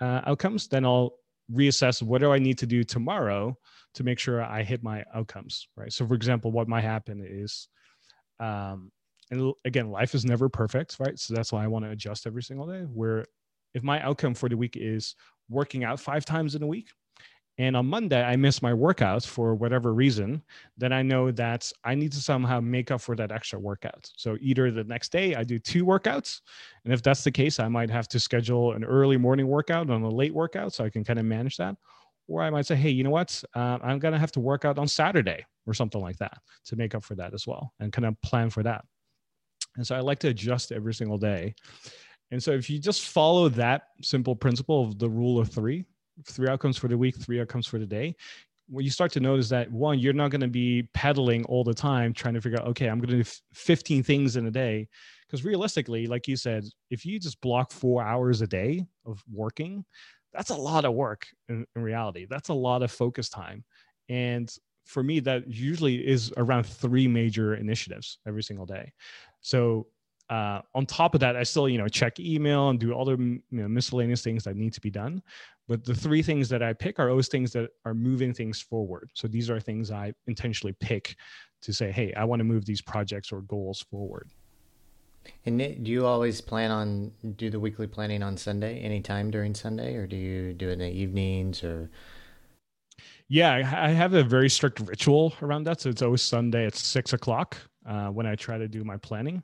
uh, outcomes, then I'll reassess what do I need to do tomorrow to make sure I hit my outcomes, right? So for example, what might happen is, um, and again, life is never perfect, right? So that's why I want to adjust every single day. Where if my outcome for the week is working out five times in a week, and on Monday I miss my workouts for whatever reason, then I know that I need to somehow make up for that extra workout. So either the next day I do two workouts, and if that's the case, I might have to schedule an early morning workout and a late workout so I can kind of manage that. Or I might say, hey, you know what? Uh, I'm gonna have to work out on Saturday or something like that to make up for that as well, and kind of plan for that. And so I like to adjust every single day. And so if you just follow that simple principle of the rule of three, three outcomes for the week, three outcomes for the day, what you start to notice that one, you're not going to be pedaling all the time trying to figure out, okay, I'm going to do 15 things in a day. Because realistically, like you said, if you just block four hours a day of working, that's a lot of work in, in reality. That's a lot of focus time. And for me, that usually is around three major initiatives every single day. So uh, on top of that, I still, you know, check email and do other you know, miscellaneous things that need to be done. But the three things that I pick are those things that are moving things forward. So these are things I intentionally pick to say, hey, I want to move these projects or goals forward. And do you always plan on do the weekly planning on Sunday, anytime during Sunday, or do you do it in the evenings or? Yeah, I have a very strict ritual around that. So it's always Sunday at six o'clock uh, when I try to do my planning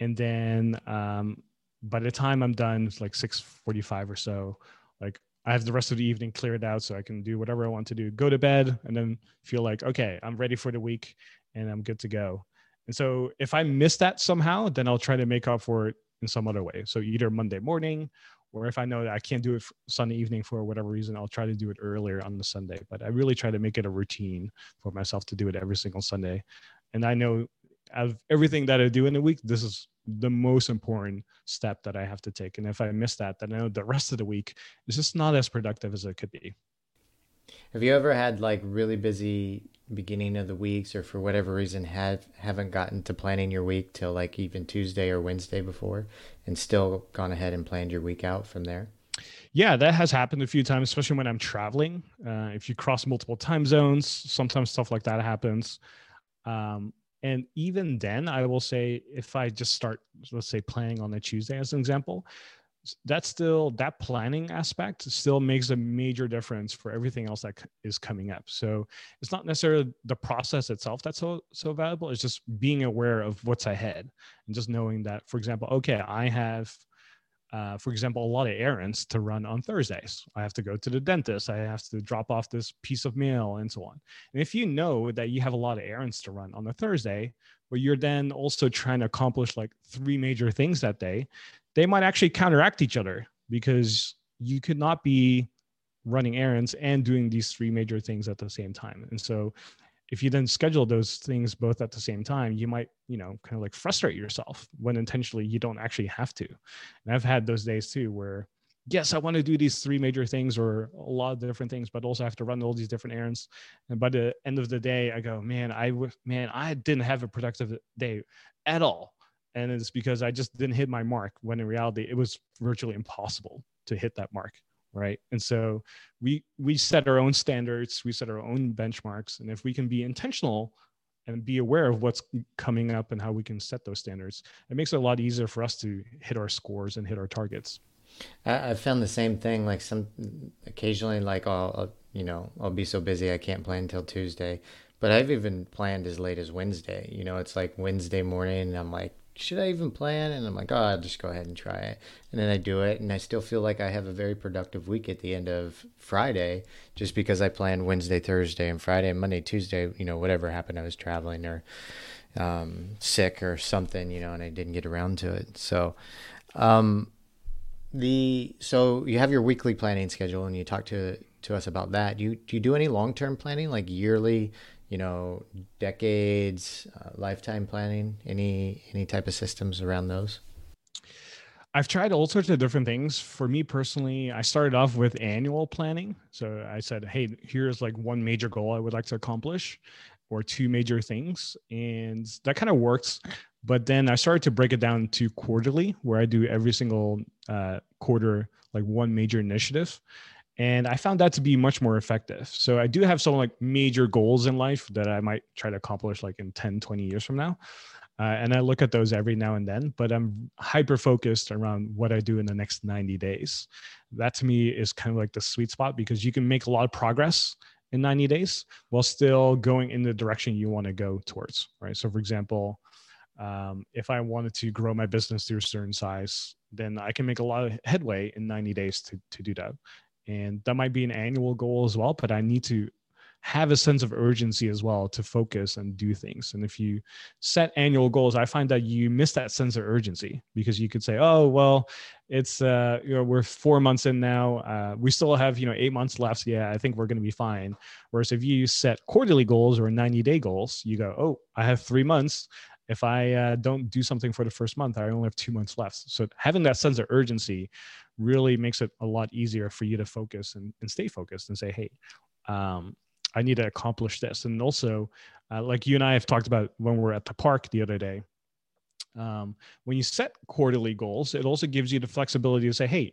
and then um, by the time I'm done, it's like 6:45 or so. Like I have the rest of the evening cleared out, so I can do whatever I want to do. Go to bed, and then feel like okay, I'm ready for the week, and I'm good to go. And so if I miss that somehow, then I'll try to make up for it in some other way. So either Monday morning, or if I know that I can't do it Sunday evening for whatever reason, I'll try to do it earlier on the Sunday. But I really try to make it a routine for myself to do it every single Sunday. And I know out of everything that I do in a week, this is the most important step that I have to take. And if I miss that, then I know the rest of the week is just not as productive as it could be. Have you ever had like really busy beginning of the weeks or for whatever reason have haven't gotten to planning your week till like even Tuesday or Wednesday before and still gone ahead and planned your week out from there? Yeah, that has happened a few times, especially when I'm traveling. Uh, if you cross multiple time zones, sometimes stuff like that happens. Um, and even then, I will say, if I just start, let's say, planning on a Tuesday as an example, that's still that planning aspect still makes a major difference for everything else that is coming up. So it's not necessarily the process itself that's so so valuable. It's just being aware of what's ahead and just knowing that, for example, okay, I have uh, for example, a lot of errands to run on Thursdays. I have to go to the dentist. I have to drop off this piece of mail and so on. And if you know that you have a lot of errands to run on a Thursday, but you're then also trying to accomplish like three major things that day, they might actually counteract each other because you could not be running errands and doing these three major things at the same time. And so if you then schedule those things both at the same time, you might, you know, kind of like frustrate yourself when intentionally you don't actually have to. And I've had those days too where, yes, I want to do these three major things or a lot of different things, but also I have to run all these different errands. And by the end of the day, I go, man, I man, I didn't have a productive day at all. And it's because I just didn't hit my mark when in reality it was virtually impossible to hit that mark right? And so we we set our own standards we set our own benchmarks and if we can be intentional and be aware of what's coming up and how we can set those standards it makes it a lot easier for us to hit our scores and hit our targets. I, I found the same thing like some occasionally like I'll, I'll you know i'll be so busy i can't plan until tuesday but i've even planned as late as wednesday you know it's like wednesday morning and i'm like should I even plan? And I'm like, oh, I'll just go ahead and try it. And then I do it, and I still feel like I have a very productive week at the end of Friday, just because I planned Wednesday, Thursday, and Friday, and Monday, Tuesday. You know, whatever happened, I was traveling or um, sick or something, you know, and I didn't get around to it. So, um, the so you have your weekly planning schedule, and you talk to to us about that. Do you do you do any long term planning, like yearly? You know, decades, uh, lifetime planning? Any any type of systems around those? I've tried all sorts of different things. For me personally, I started off with annual planning. So I said, hey, here's like one major goal I would like to accomplish or two major things. And that kind of works. But then I started to break it down to quarterly, where I do every single uh, quarter, like one major initiative and i found that to be much more effective so i do have some like major goals in life that i might try to accomplish like in 10 20 years from now uh, and I look at those every now and then. But I'm hyper focused around what I do in the next 90 days. That to me is kind of like the sweet spot because you can make a lot of progress in 90 days while still going in the direction you want to go towards, right? So, for example, um, if I wanted to grow my business to a certain size, then I can make a lot of headway in 90 days to, to do that. And that might be an annual goal as well, but I need to have a sense of urgency as well to focus and do things. And if you set annual goals, I find that you miss that sense of urgency because you could say, "Oh, well, it's uh, you know, we're four months in now. Uh, we still have you know eight months left. Yeah, I think we're going to be fine." Whereas if you set quarterly goals or 90 day goals, you go, "Oh, I have three months." If I uh, don't do something for the first month, I only have two months left. So having that sense of urgency really makes it a lot easier for you to focus and, and stay focused and say, hey, um, I need to accomplish this. And also, uh, like you and I have talked about when we are at the park the other day, um, when you set quarterly goals, it also gives you the flexibility to say, hey,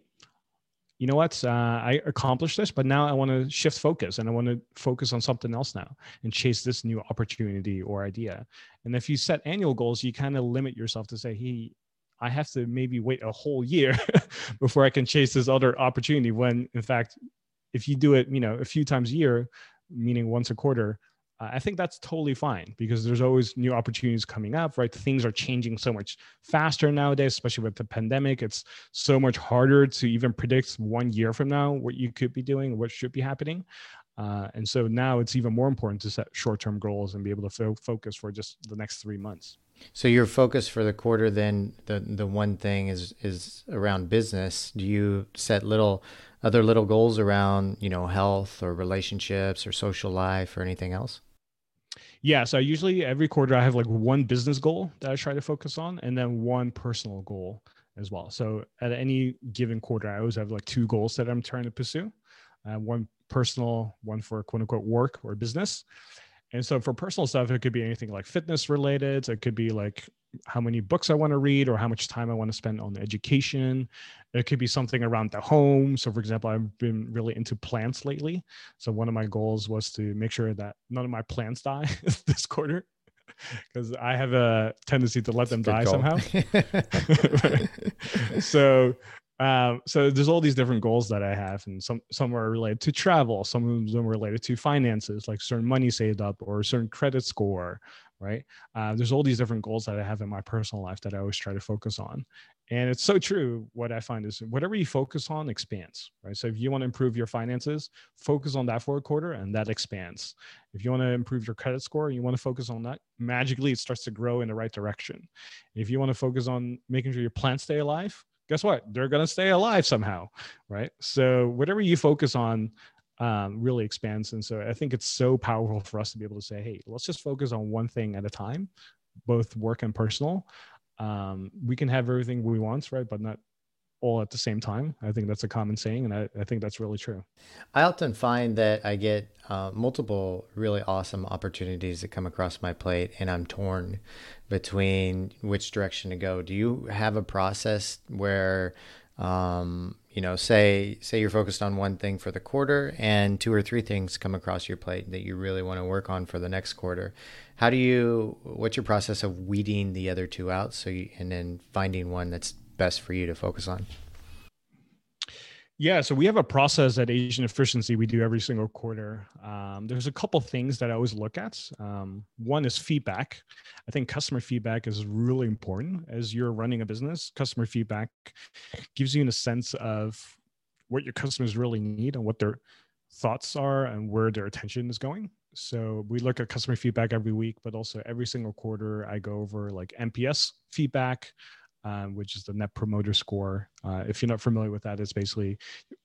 you know what? Uh, I accomplished this, but now I want to shift focus and I want to focus on something else now and chase this new opportunity or idea. And if you set annual goals, you kind of limit yourself to say, hey, I have to maybe wait a whole year [LAUGHS] before I can chase this other opportunity. When in fact, if you do it, you know, a few times a year, meaning once a quarter, uh, I think that's totally fine because there's always new opportunities coming up, right? Things are changing so much faster nowadays, especially with the pandemic. It's so much harder to even predict one year from now what you could be doing, what should be happening. Uh, and so now it's even more important to set short term goals and be able to fo- focus for just the next three months. So your focus for the quarter, then the the one thing is is around business. Do you set little other little goals around you know health or relationships or social life or anything else? Yeah, so usually every quarter I have like one business goal that I try to focus on, and then one personal goal as well. So at any given quarter, I always have like two goals that I'm trying to pursue. Uh, one personal, one for quote unquote work or business. And so for personal stuff, it could be anything like fitness related. It could be like how many books I want to read or how much time I want to spend on education. It could be something around the home. So, for example, I've been really into plants lately. So, one of my goals was to make sure that none of my plants die [LAUGHS] this quarter because I have a tendency to let them die goal. somehow. [LAUGHS] [LAUGHS] so, um, so there's all these different goals that I have, and some some are related to travel, some of them are related to finances, like certain money saved up or a certain credit score, right? Uh, there's all these different goals that I have in my personal life that I always try to focus on, and it's so true. What I find is whatever you focus on expands, right? So if you want to improve your finances, focus on that for a quarter, and that expands. If you want to improve your credit score, you want to focus on that. Magically, it starts to grow in the right direction. If you want to focus on making sure your plants stay alive guess what? They're going to stay alive somehow, right? So whatever you focus on um, really expands. And so I think it's so powerful for us to be able to say, hey, let's just focus on one thing at a time, both work and personal. Um, we can have everything we want, right? But not all at the same time. I think that's a common saying, and I, I think that's really true. I often find that I get uh, multiple really awesome opportunities that come across my plate, and I'm torn between which direction to go. Do you have a process where, um, you know, say say you're focused on one thing for the quarter, and two or three things come across your plate that you really want to work on for the next quarter? How do you? What's your process of weeding the other two out, so you, and then finding one that's best for you to focus on? Yeah, so we have a process at Asian Efficiency we do every single quarter. Um, there's a couple things that I always look at. Um, one is feedback. I think customer feedback is really important as you're running a business. Customer feedback gives you a sense of what your customers really need and what their thoughts are and where their attention is going. So we look at customer feedback every week, but also every single quarter I go over like NPS feedback, um, which is the Net Promoter Score. Uh, if you're not familiar with that, it's basically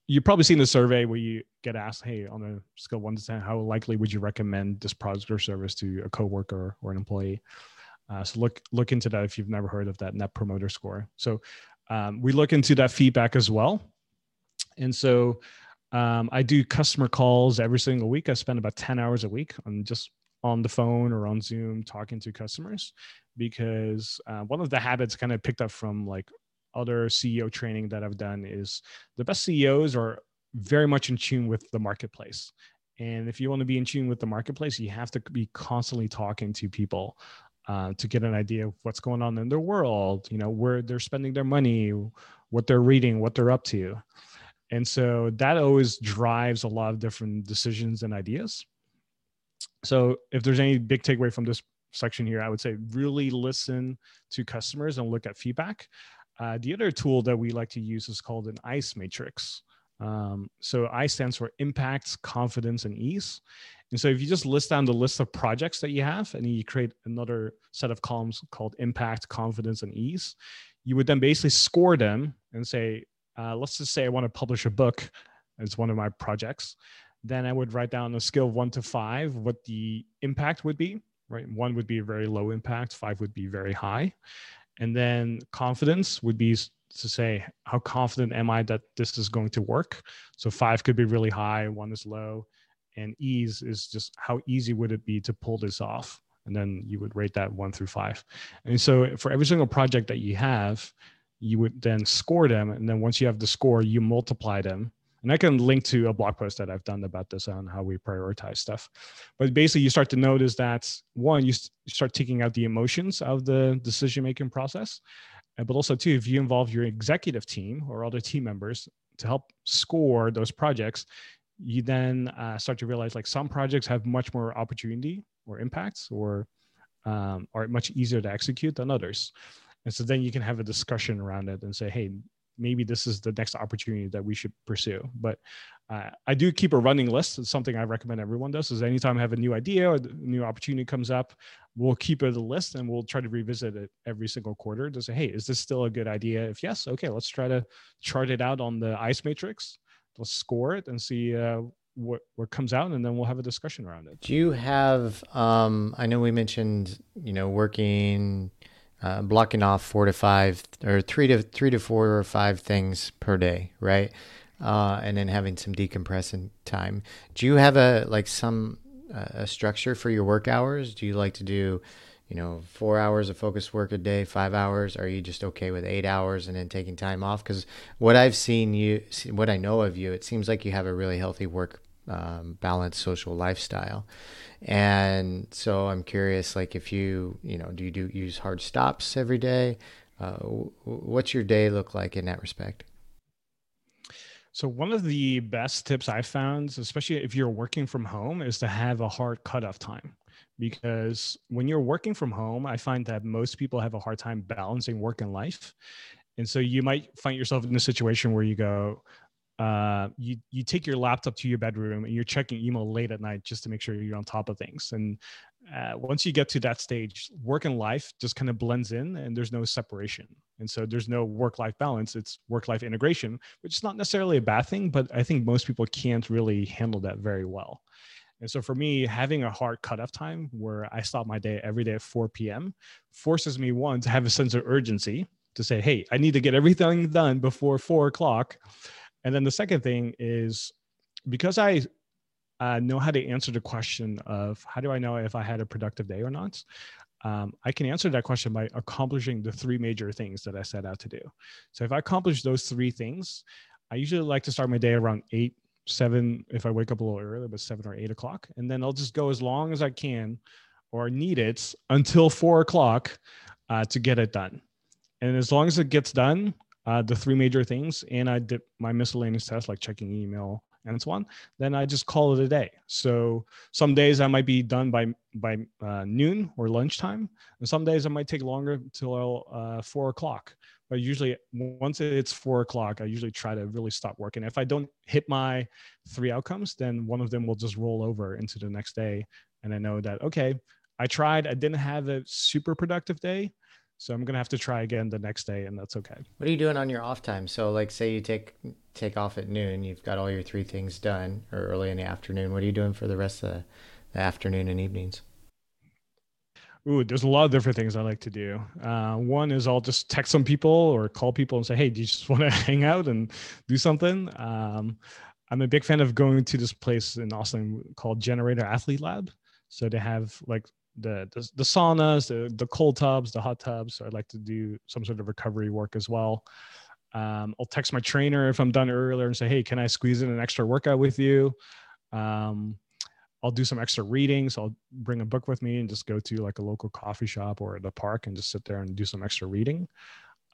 you've probably seen the survey where you get asked, "Hey, on a scale one to ten, how likely would you recommend this product or service to a coworker or an employee?" Uh, so look look into that if you've never heard of that Net Promoter Score. So um, we look into that feedback as well, and so. Um, I do customer calls every single week. I spend about 10 hours a week on just on the phone or on Zoom talking to customers because uh, one of the habits kind of picked up from like other CEO training that I've done is the best CEOs are very much in tune with the marketplace. And if you want to be in tune with the marketplace, you have to be constantly talking to people uh, to get an idea of what's going on in their world, you know, where they're spending their money, what they're reading, what they're up to. And so that always drives a lot of different decisions and ideas. So if there's any big takeaway from this section here, I would say really listen to customers and look at feedback. Uh, the other tool that we like to use is called an ICE matrix. Um, so I stands for impacts, confidence, and ease. And so if you just list down the list of projects that you have and you create another set of columns called impact, confidence, and ease, you would then basically score them and say, uh, let's just say I want to publish a book as one of my projects. Then I would write down a scale of one to five what the impact would be, right? One would be very low impact, five would be very high. And then confidence would be to say, how confident am I that this is going to work? So five could be really high, one is low. And ease is just how easy would it be to pull this off? And then you would rate that one through five. And so for every single project that you have, you would then score them. And then once you have the score, you multiply them. And I can link to a blog post that I've done about this on how we prioritize stuff. But basically, you start to notice that one, you, start taking out the emotions of the decision making process. But also, too if you involve your executive team or other team members to help score those projects, you then uh, start to realize like some projects have much more opportunity or impacts or um, are much easier to execute than others. And so then you can have a discussion around it and say, hey, maybe this is the next opportunity that we should pursue. But uh, I do keep a running list. It's something I recommend everyone does. Is anytime I have a new idea or a new opportunity comes up, we'll keep it a list and we'll try to revisit it every single quarter to say, hey, is this still a good idea? If yes, okay, let's try to chart it out on the ICE matrix. Let's score it and see uh, what what comes out, and then we'll have a discussion around it. Do you have? Um, I know we mentioned you know working uh, blocking off four to five or three to three to four or five things per day, right? Uh, and then having some decompressing time. Do you have a like some uh, a structure for your work hours? Do you like to do, you know, four hours of focused work a day, five hours? Are you just okay with eight hours and then taking time off? Because what I've seen you, what I know of you, it seems like you have a really healthy work um, balanced social lifestyle. And so I'm curious, like if you, you know, do you do use hard stops every day? Uh, what's your day look like in that respect? So one of the best tips I've found, especially if you're working from home, is to have a hard cutoff time. Because when you're working from home, I find that most people have a hard time balancing work and life. And so you might find yourself in a situation where you go, uh, you you take your laptop to your bedroom and you're checking email late at night just to make sure you're on top of things. And uh, once you get to that stage, work and life just kind of blends in, and there's no separation. And so there's no work-life balance. It's work-life integration, which is not necessarily a bad thing, but I think most people can't really handle that very well. And so for me, having a hard cutoff time where I stop my day every day at 4 p.m. forces me one to have a sense of urgency to say, hey, I need to get everything done before four o'clock and then the second thing is because I uh, know how to answer the question of how do I know if I had a productive day or not, um, I can answer that question by accomplishing the three major things that I set out to do. So if I accomplish those three things, I usually like to start my day around eight, seven, if I wake up a little early, but seven or eight o'clock. And then I'll just go as long as I can or need it until four o'clock uh, to get it done. And as long as it gets done, uh, the three major things and I did my miscellaneous tests like checking email and so on, then I just call it a day. So some days I might be done by by uh, noon or lunchtime, and some days I might take longer till uh, four o'clock. But usually, once it's four o'clock, I usually try to really stop working. If I don't hit my three outcomes, then one of them will just roll over into the next day, and I know that okay, I tried. I didn't have a super productive day, so I'm gonna have to try again the next day, and that's okay. What are you doing on your off time? So, like, say you take take off at noon, you've got all your three things done, or early in the afternoon. What are you doing for the rest of the, the afternoon and evenings? Ooh, there's a lot of different things I like to do. Uh, one is I'll just text some people or call people and say, "Hey, do you just [LAUGHS] want to hang out and do something?" Um, I'm a big fan of going to this place in Austin called Generator Athlete Lab. So they have like the, the, the saunas, the, the cold tubs, the hot tubs. So I'd like to do some sort of recovery work as well. Um, I'll text my trainer if I'm done earlier and say, hey, can I squeeze in an extra workout with you? Um, I'll do some extra reading. So I'll bring a book with me and just go to like a local coffee shop or the park and just sit there and do some extra reading.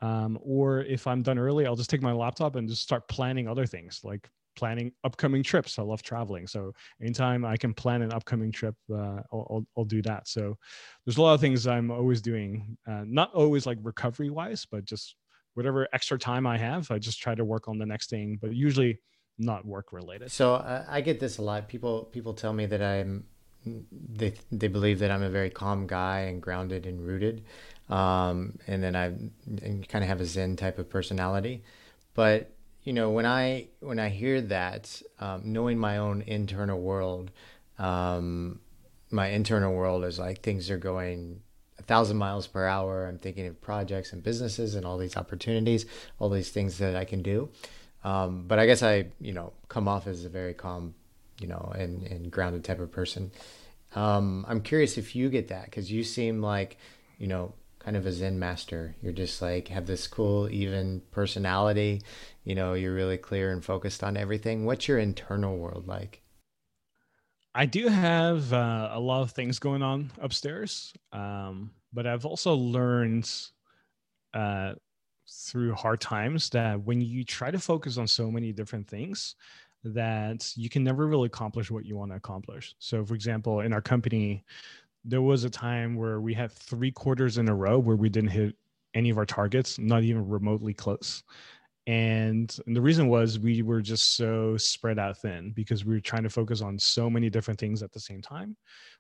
Um, or if I'm done early, I'll just take my laptop and just start planning other things like planning upcoming trips. I love traveling. So anytime I can plan an upcoming trip, uh, I'll, I'll, I'll, do that. So there's a lot of things I'm always doing, uh, not always like recovery wise, but just whatever extra time I have, I just try to work on the next thing, but usually not work related. So uh, I get this a lot. People, people tell me that I'm, they, they believe that I'm a very calm guy and grounded and rooted. Um, and then I kind of have a Zen type of personality, but you know when i when i hear that um, knowing my own internal world um, my internal world is like things are going a thousand miles per hour. I'm thinking of projects and businesses and all these opportunities all these things that i can do. Um, but i guess i you know come off as a very calm you know and, and grounded type of person. Um, i'm curious if you get that because you seem like you know kind of a Zen master. You're just like have this cool, even personality. You know, you're really clear and focused on everything. What's your internal world like? I do have uh, a lot of things going on upstairs, um, but I've also learned uh, through hard times that when you try to focus on so many different things, that you can never really accomplish what you want to accomplish. So, for example, in our company, there was a time where we had three quarters in a row where we didn't hit any of our targets, not even remotely close. And, and, the reason was we were just so spread out thin because we were trying to focus on so many different things at the same time.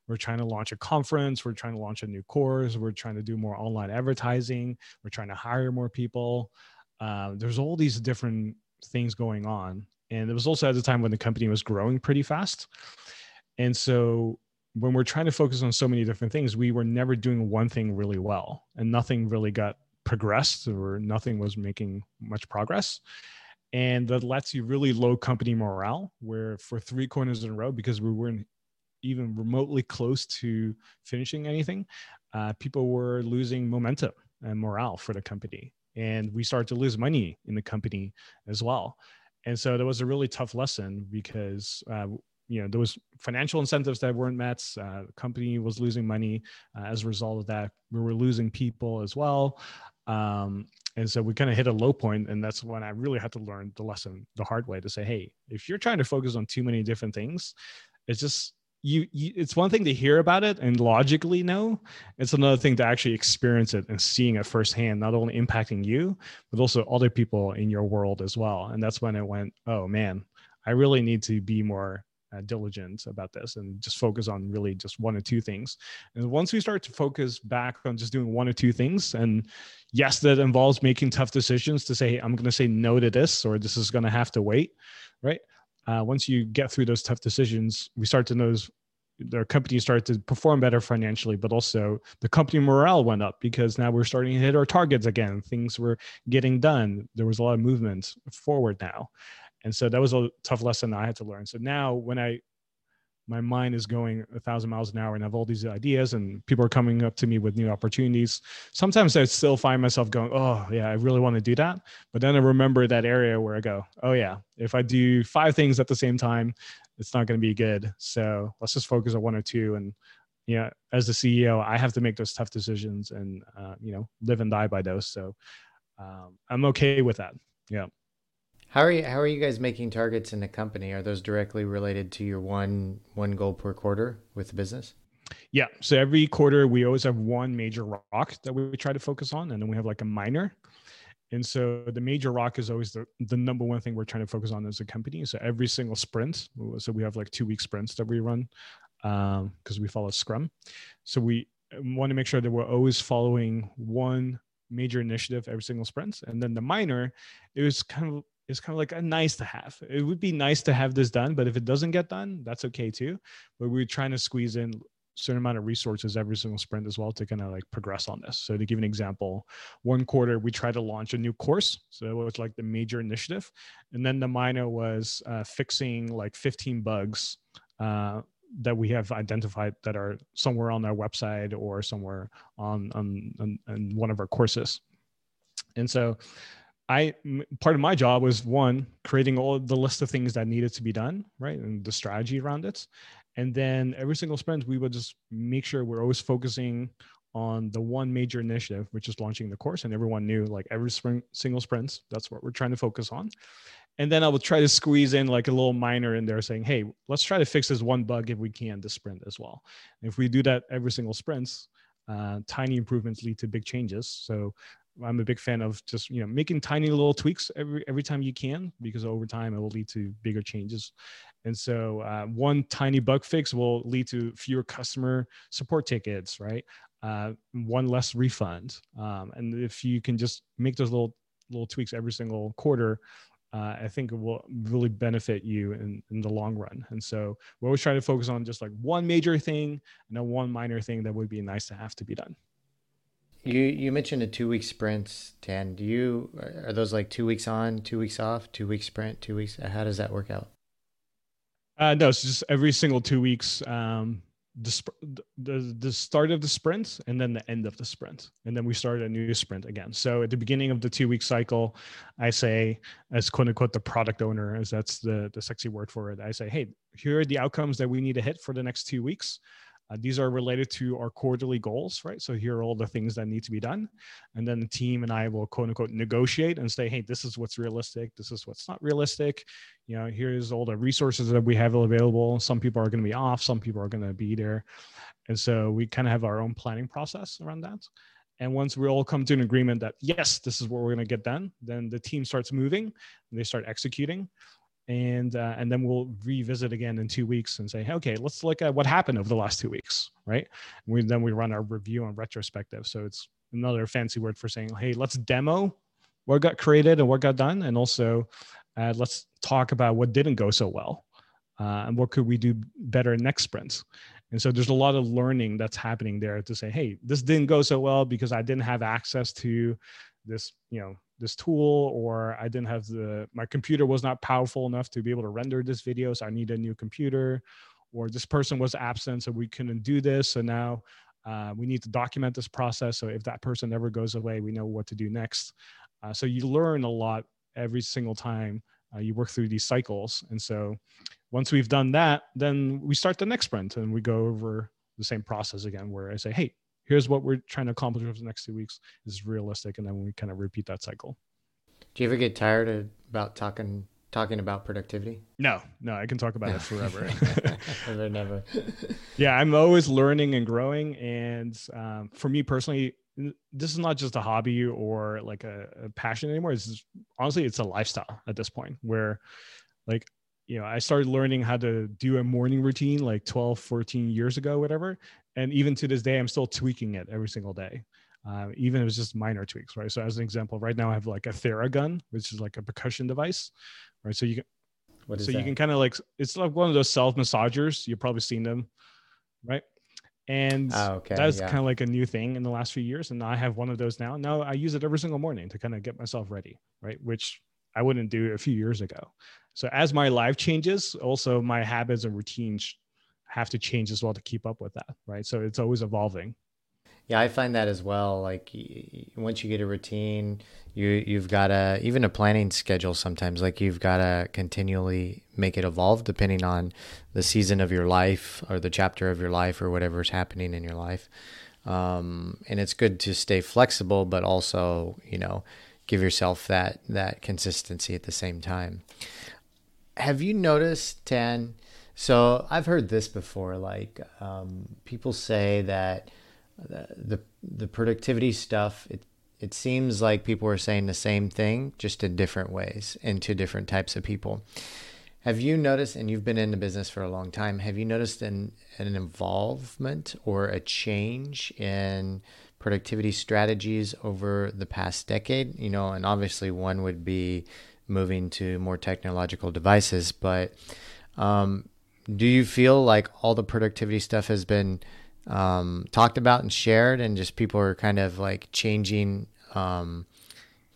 We're trying to launch a conference, we're trying to launch a new course, we're trying to do more online advertising, we're trying to hire more people. Uh, there's all these different things going on. And it was also at the time when the company was growing pretty fast. And so when we're trying to focus on so many different things, we were never doing one thing really well and nothing really got progressed or nothing was making much progress. And that lets you really low company morale, where for three corners in a row, because we weren't even remotely close to finishing anything, uh, people were losing momentum and morale for the company. And we started to lose money in the company as well. And so that was a really tough lesson because uh, you know there was financial incentives that weren't met uh, the company was losing money uh, as a result of that. We were losing people as well. Um, and so we kind of hit a low point and that's when i really had to learn the lesson the hard way to say hey if you're trying to focus on too many different things it's just you, you, it's one thing to hear about it and logically know. It's another thing to actually experience it and seeing it firsthand not only impacting you but also other people in your world as well. And that's when it went oh man i really need to be more uh, diligent about this and just focus on really just one or two things. And once we start to focus back on just doing one or two things, and yes, that involves making tough decisions to say, I'm going to say no to this, or this is going to have to wait, right? Uh, once you get through those tough decisions, we start to notice their company started to perform better financially, but also the company morale went up because now we're starting to hit our targets again. Things were getting done. There was a lot of movement forward now. And so that was a tough lesson I had to learn. So now when I my mind is going a thousand miles an hour and I have all these ideas and people are coming up to me with new opportunities. Sometimes I still find myself going, Oh yeah, I really want to do that. But then I remember that area where I go, Oh yeah, if I do five things at the same time, it's not going to be good. So let's just focus on one or two. And you know, as the CEO, I have to make those tough decisions and, uh, you know, live and die by those. So um, I'm okay with that. Yeah. How are you? How are you guys making targets in the company? Are those directly related to your one one goal per quarter with the business? Yeah. So every quarter we always have one major rock that we try to focus on, and then we have like a minor. And so the major rock is always the, the number one thing we're trying to focus on as a company. So every single sprint, so we have like two week sprints that we run because um, we follow Scrum. So we want to make sure that we're always following one major initiative every single sprint. And then the minor, it was kind of is kind of like a nice to have. It would be nice to have this done, but if it doesn't get done, that's okay too. But we're trying to squeeze in certain amount of resources every single sprint as well to kind of like progress on this. So to give an example, one quarter we tried to launch a new course. So it was like the major initiative. And then the minor was uh, fixing like 15 bugs uh, that we have identified that are somewhere on our website or somewhere on, on, on, on one of our courses. And so I part of my job was one creating all the list of things that needed to be done, right, and the strategy around it, And then every single sprint, we would just make sure we're always focusing on the one major initiative, which is launching the course. And everyone knew like every sprint, single sprints, that's what we're trying to focus on. And then I would try to squeeze in like a little minor in there saying, hey, let's try to fix this one bug if we can this sprint as well. And if we do that every single sprints, uh, tiny improvements lead to big changes. So I'm a big fan of just you know making tiny little tweaks every every time you can because over time it will lead to bigger changes. And so uh, one tiny bug fix will lead to fewer customer support tickets, right? Uh, one less refund. Um, and if you can just make those little little tweaks every single quarter, uh, I think it will really benefit you in, in the long run. And so we're always trying to focus on just like one major thing and then one minor thing that would be nice to have to be done. You you mentioned a two week sprints, Thanh. Do you are those like two weeks on, two weeks off, two week sprint, two weeks? How does that work out? Uh, no, it's just every single two weeks. Um, the, the the start of the sprint and then the end of the sprint and then we start a new sprint again so at the beginning of the two week cycle i say as quote unquote the product owner as that's the the sexy word for it i say hey here are the outcomes that we need to hit for the next two weeks uh, these are related to our quarterly goals, right? So here are all the things that need to be done. And then the team and I will quote unquote negotiate and say, hey, this is what's realistic. This is what's not realistic. You know, here's all the resources that we have available. Some people are going to be off, some people are going to be there. And so we kind of have our own planning process around that. And once we all come to an agreement that, yes, this is what we're going to get done, then the team starts moving they start executing and uh, and then we'll revisit again in two weeks and say, okay, let's look at what happened over the last two weeks, right? And we then we run our review and retrospective. So it's another fancy word for saying, hey, let's demo what got created and what got done, and also uh, let's talk about what didn't go so well, uh, and what could we do better next sprints. And so there's a lot of learning that's happening there to say, hey, this didn't go so well because I didn't have access to this, you know, this tool or i didn't have the my computer was not powerful enough to be able to render this video so i need a new computer. Or this person was absent so we couldn't do this so now uh, we need to document this process so if that person ever goes away we know what to do next. Uh, so you learn a lot every single time uh, you work through these cycles. And so once we've done that then we start the next sprint and we go over the same process again where i say hey here's what we're trying to accomplish over the next two weeks is realistic and then we kind of repeat that cycle. Do you ever get tired of, about talking talking about productivity? No no i can talk about it forever. [LAUGHS] [LAUGHS] Never never. Yeah i'm always learning and growing and um, for me personally this is not just a hobby or like a, a passion anymore. It's just, honestly it's a lifestyle at this point where like you know i started learning how to do a morning routine like 12 14 years ago whatever and even to this day i'm still tweaking it every single day. Uh, even if it's just minor tweaks right? So as an example right now i have like a theragun which is like a percussion device right? So you can what is so that? you can kind of like it's like one of those self massagers you've probably seen them right? And oh, okay. that's yeah. kind of like a new thing in the last few years and i have one of those now. Now i use it every single morning to kind of get myself ready right? Which i wouldn't do a few years ago. So as my life changes also my habits and routines have to change as well to keep up with that, right? So it's always evolving. Yeah, I find that as well. Like once you get a routine, you you've got to even a planning schedule. Sometimes, like you've got to continually make it evolve depending on the season of your life or the chapter of your life or whatever's happening in your life. Um, and it's good to stay flexible, but also you know give yourself that that consistency at the same time. Have you noticed, Thanh? So I've heard this before. Like um, people say that the, the the productivity stuff. It it seems like people are saying the same thing, just in different ways and to different types of people. Have you noticed, and you've been in the business for a long time, have you noticed an, an involvement or a change in productivity strategies over the past decade? You know, and obviously one would be moving to more technological devices, but um, do you feel like all the productivity stuff has been um, talked about and shared, and just people are kind of like changing, um,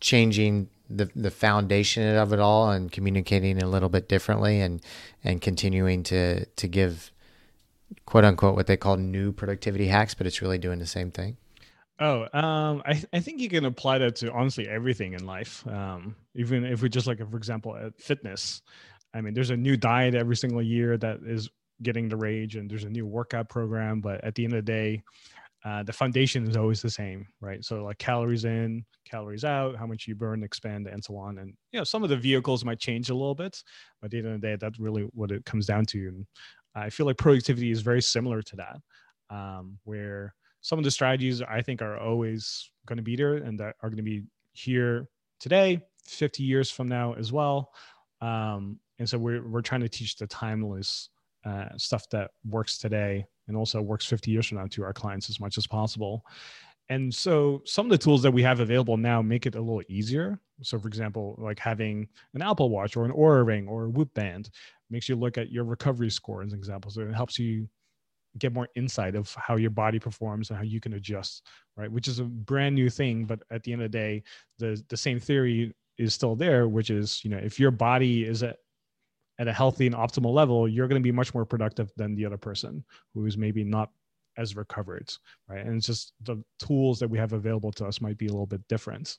changing the the foundation of it all, and communicating a little bit differently, and and continuing to to give quote unquote what they call new productivity hacks, but it's really doing the same thing. Oh, um, I, I think you can apply that to honestly everything in life. Um, even if we just like, for example, at fitness, I mean, there's a new diet every single year that is getting the rage and there's a new workout program but at the end of the day uh, the foundation is always the same right? So like calories in calories out how much you burn expand and so on. And you know some of the vehicles might change a little bit but at the end of the day that's really what it comes down to. And i feel like productivity is very similar to that um, where some of the strategies i think are always going to be there and that are going to be here today 50 years from now as well. Um, and so we're, we're trying to teach the timeless uh, stuff that works today and also works 50 years from now to our clients as much as possible. And so some of the tools that we have available now make it a little easier. So for example, like having an Apple Watch or an Oura Ring or a Whoop Band makes you look at your recovery score as an example. So it helps you get more insight of how your body performs and how you can adjust, right? Which is a brand new thing, but at the end of the day, the the same theory is still there, which is, you know, if your body is at at a healthy and optimal level, you're going to be much more productive than the other person who is maybe not as recovered, right? And it's just the tools that we have available to us might be a little bit different.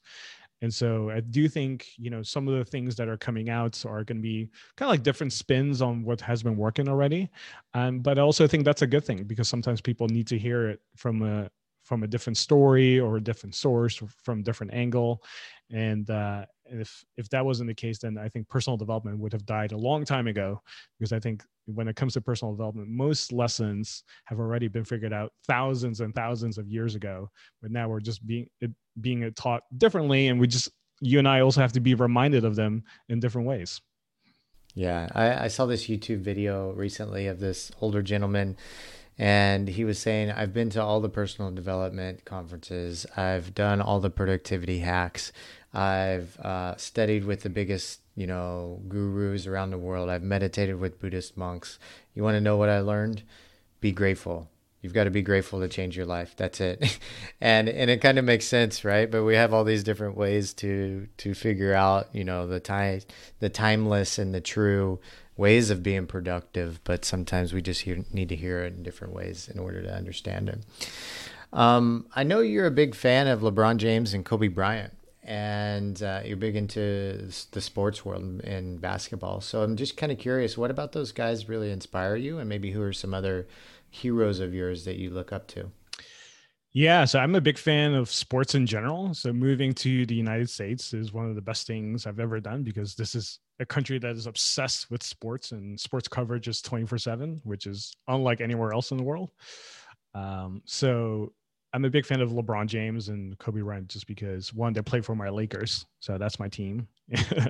And so I do think, you know, some of the things that are coming out are going to be kind of like different spins on what has been working already. Um, but I also think that's a good thing because sometimes people need to hear it from a from a different story or a different source from different angle. And uh, if if that wasn't the case, then I think personal development would have died a long time ago. Because I think when it comes to personal development, most lessons have already been figured out thousands and thousands of years ago. But now we're just being it, being taught differently, and we just you and I also have to be reminded of them in different ways. Yeah, I, I saw this YouTube video recently of this older gentleman and he was saying i've been to all the personal development conferences. I've done all the productivity hacks. I've uh, studied with the biggest you know gurus around the world. I've meditated with buddhist monks. You want to know what i learned? Be grateful you've got to be grateful to change your life that's it [LAUGHS] and and it kind of makes sense right but we have all these different ways to to figure out you know the time the timeless and the true ways of being productive, but sometimes we just hear, need to hear it in different ways in order to understand it. Um, I know you're a big fan of LeBron James and Kobe Bryant, and uh, you're big into the sports world and basketball. So I'm just kind of curious, what about those guys really inspire you, and maybe who are some other heroes of yours that you look up to? Yeah, so I'm a big fan of sports in general. So moving to the United States is one of the best things I've ever done because this is a country that is obsessed with sports and sports coverage is 24 7, which is unlike anywhere else in the world. Um, so I'm a big fan of LeBron James and Kobe Bryant just because one, they play for my Lakers. So that's my team.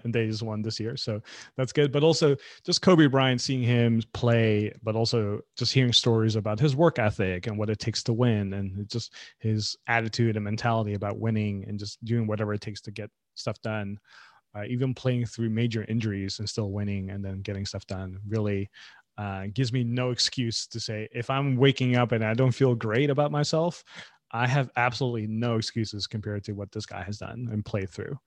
And [LAUGHS] they just won this year. So that's good. But also just Kobe Bryant, seeing him play, but also just hearing stories about his work ethic and what it takes to win and just his attitude and mentality about winning and just doing whatever it takes to get stuff done. Uh, even playing through major injuries and still winning and then getting stuff done really uh, gives me no excuse to say if I'm waking up and I don't feel great about myself, I have absolutely no excuses compared to what this guy has done and played through.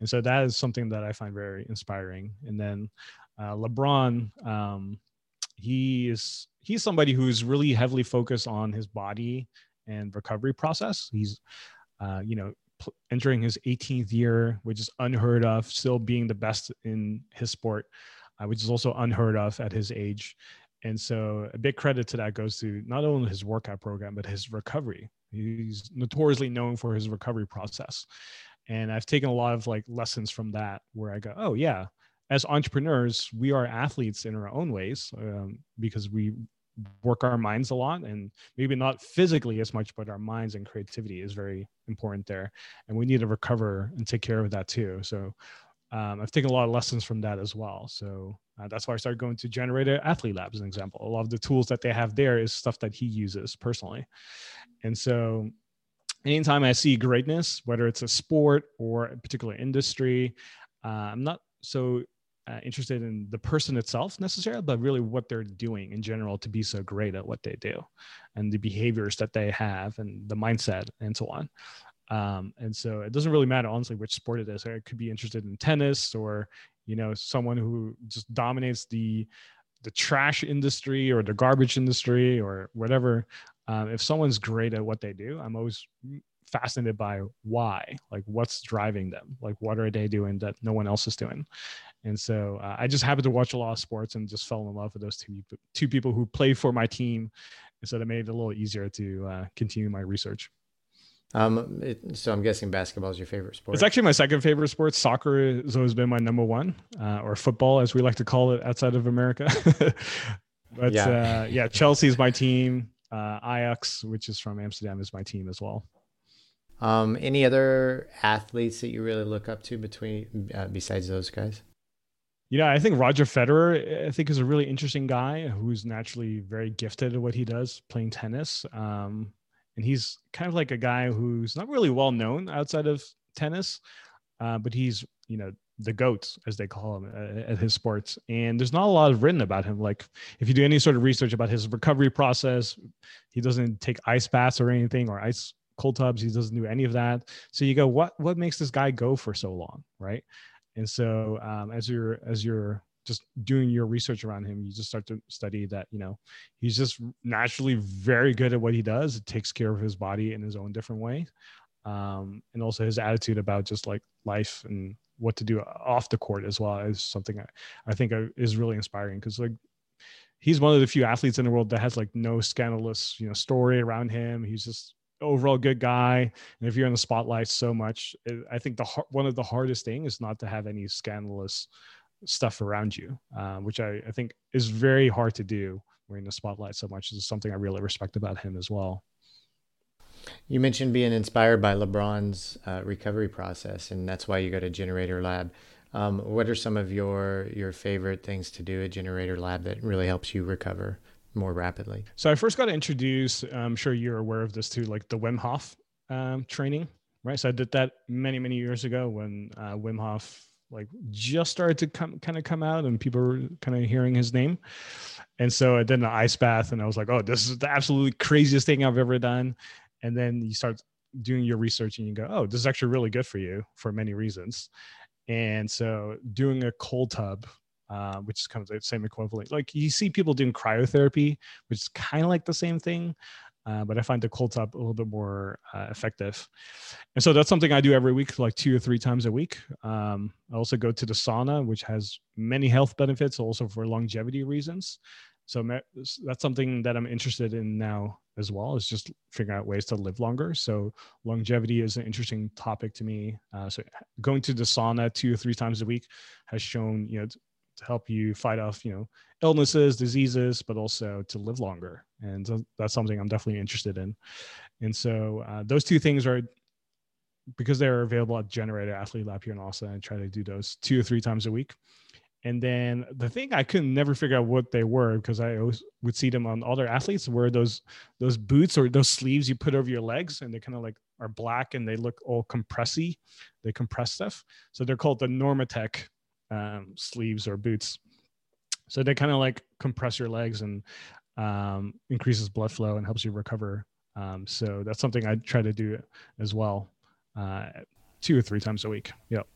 And so that is something that I find very inspiring. And then uh, LeBron, um, he is he's somebody who's really heavily focused on his body and recovery process. He's uh, you know pl- entering his 18th year, which is unheard of, still being the best in his sport, uh, which is also unheard of at his age. And so a big credit to that goes to not only his workout program, but his recovery. He's notoriously known for his recovery process. And I've taken a lot of like lessons from that where I go, oh, yeah, as entrepreneurs, we are athletes in our own ways um, because we work our minds a lot and maybe not physically as much, but our minds and creativity is very important there. And we need to recover and take care of that too. So um, I've taken a lot of lessons from that as well. So uh, that's why I started going to Generator Athlete Lab as an example. A lot of the tools that they have there is stuff that he uses personally. And so anytime I see greatness, whether it's a sport or a particular industry, uh, I'm not so uh, interested in the person itself necessarily, but really what they're doing in general to be so great at what they do and the behaviors that they have and the mindset and so on. Um, and so it doesn't really matter, honestly, which sport it is. I could be interested in tennis or, you know, someone who just dominates the the trash industry or the garbage industry or whatever. Um, if someone's great at what they do, I'm always fascinated by why, like what's driving them, like what are they doing that no one else is doing. And so uh, I just happened to watch a lot of sports and just fell in love with those two two people who play for my team, and so that made it a little easier to uh, continue my research. Um, it, so I'm guessing basketball is your favorite sport. It's actually my second favorite sport. Soccer has always been my number one, uh, or football, as we like to call it outside of America. [LAUGHS] but yeah, uh, yeah, Chelsea is my team. Uh, Ajax, which is from Amsterdam, is my team as well. Um, any other athletes that you really look up to between uh, besides those guys? You know, I think Roger Federer, I think, is a really interesting guy who's naturally very gifted at what he does, playing tennis. Um, and he's kind of like a guy who's not really well known outside of tennis, uh, but he's you know the goats as they call him uh, at his sports. And there's not a lot written about him. Like if you do any sort of research about his recovery process, he doesn't take ice baths or anything or ice cold tubs. He doesn't do any of that. So you go, what what makes this guy go for so long, right? And so um, as you're as you're just doing your research around him, you just start to study that, you know, he's just naturally very good at what he does. It takes care of his body in his own different way. Um, and also his attitude about just like life and what to do off the court as well is something I, I think is really inspiring because like he's one of the few athletes in the world that has like no scandalous, you know, story around him. He's just overall good guy. And if you're in the spotlight so much, it, I think the one of the hardest thing is not to have any scandalous stuff around you, uh, which I, I think is very hard to do. We're in the spotlight so much. This is something I really respect about him as well. You mentioned being inspired by LeBron's uh, recovery process, and that's why you go to Generator Lab. Um, what are some of your your favorite things to do at Generator Lab that really helps you recover more rapidly? So I first got introduced. I'm sure you're aware of this too, like the Wim Hof um, training, right? So I did that many many years ago when uh, Wim Hof like just started to come kind of come out and people were kind of hearing his name and so i did an ice bath and i was like oh this is the absolutely craziest thing i've ever done and then you start doing your research and you go oh this is actually really good for you for many reasons and so doing a cold tub uh, which is kind of the same equivalent like you see people doing cryotherapy which is kind of like the same thing uh, but I find the cold tub a little bit more uh, effective. And so that's something I do every week, like two or three times a week. Um, I also go to the sauna, which has many health benefits, also for longevity reasons. So that's something that I'm interested in now as well, is just figuring out ways to live longer. So longevity is an interesting topic to me. Uh, so going to the sauna two or three times a week has shown, you know, to help you fight off, you know, illnesses, diseases, but also to live longer. And that's something I'm definitely interested in. And so uh, those two things are because they're available at Generator Athlete Lab here in Austin. I try to do those two or three times a week. And then the thing I couldn't never figure out what they were because I always would see them on other athletes were those those boots or those sleeves you put over your legs and they kind of like are black and they look all compressy. They compress stuff. So they're called the Normatec um, sleeves or boots. So they kind of like compress your legs and um, increases blood flow and helps you recover. Um, so that's something I try to do as well, uh, two or three times a week. Yep.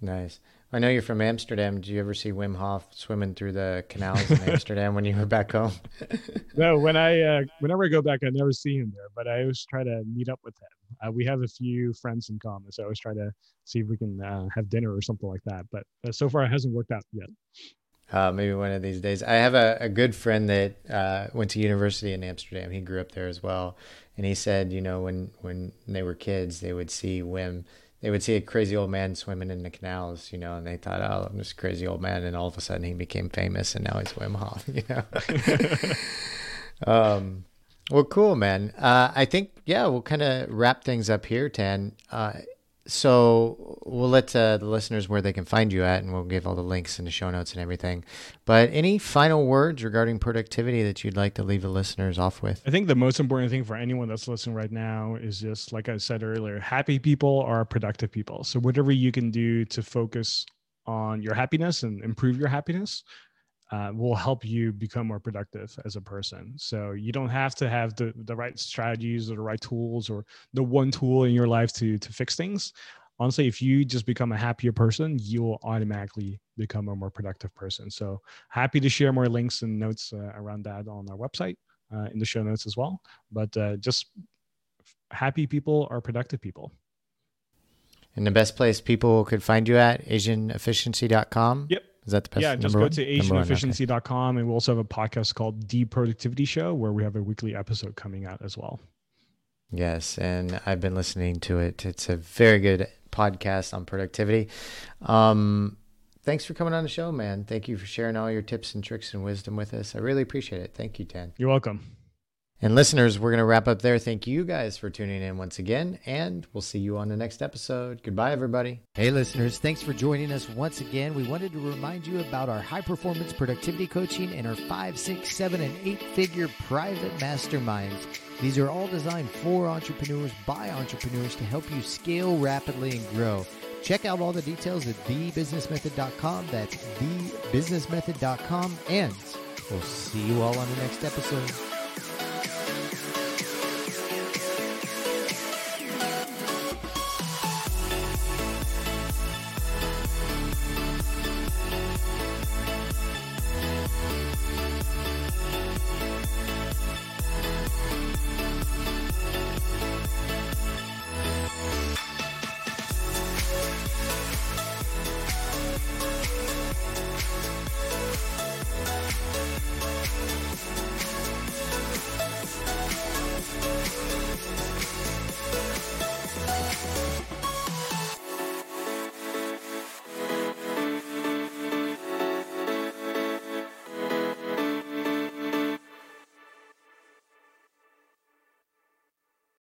Nice. I know you're from Amsterdam. Did you ever see Wim Hof swimming through the canals in [LAUGHS] Amsterdam when you were back home? [LAUGHS] no, when I uh, whenever I go back, I never see him there, but I always try to meet up with him. Uh, we have a few friends in common, so I always try to see if we can uh, have dinner or something like that. But uh, so far, it hasn't worked out yet. Uh, maybe one of these days. I have a, a good friend that uh, went to university in Amsterdam. He grew up there as well, and he said, you know, when when they were kids, they would see Wim. They would see a crazy old man swimming in the canals, you know, and they thought, "Oh, I'm this crazy old man," and all of a sudden he became famous, and now he's Wim Hof, [LAUGHS] you know. [LAUGHS] um, well, cool, man. Uh, I think yeah, we'll kind of wrap things up here, Thanh. Uh, so we'll let uh, the listeners where they can find you at, and we'll give all the links in the show notes and everything. But any final words regarding productivity that you'd like to leave the listeners off with? I think the most important thing for anyone that's listening right now is just like I said earlier, happy people are productive people. So whatever you can do to focus on your happiness and improve your happiness, uh, will help you become more productive as a person. So you don't have to have the, the right strategies or the right tools or the one tool in your life to to fix things. Honestly, if you just become a happier person, you will automatically become a more productive person. So happy to share more links and notes uh, around that on our website uh, in the show notes as well. But uh, just happy people are productive people. And the best place people could find you at asianefficiency.com. Yep. Is that the best? yeah, just go one? to one, okay. and we also have a podcast called The Productivity Show where we have a weekly episode coming out as well. Yes, and I've been listening to it. It's a very good podcast on productivity. Um, thanks for coming on the show, man. Thank you for sharing all your tips and tricks and wisdom with us. I really appreciate it. Thank you, Dan. You're welcome. And listeners, we're going to wrap up there. Thank you guys for tuning in once again, and we'll see you on the next episode. Goodbye, everybody. Hey, listeners, thanks for joining us once again. We wanted to remind you about our high performance productivity coaching and our five, six, seven, and eight figure private masterminds. These are all designed for entrepreneurs by entrepreneurs to help you scale rapidly and grow. Check out all the details at thebusinessmethod.com. That's thebusinessmethod.com. And we'll see you all on the next episode. Música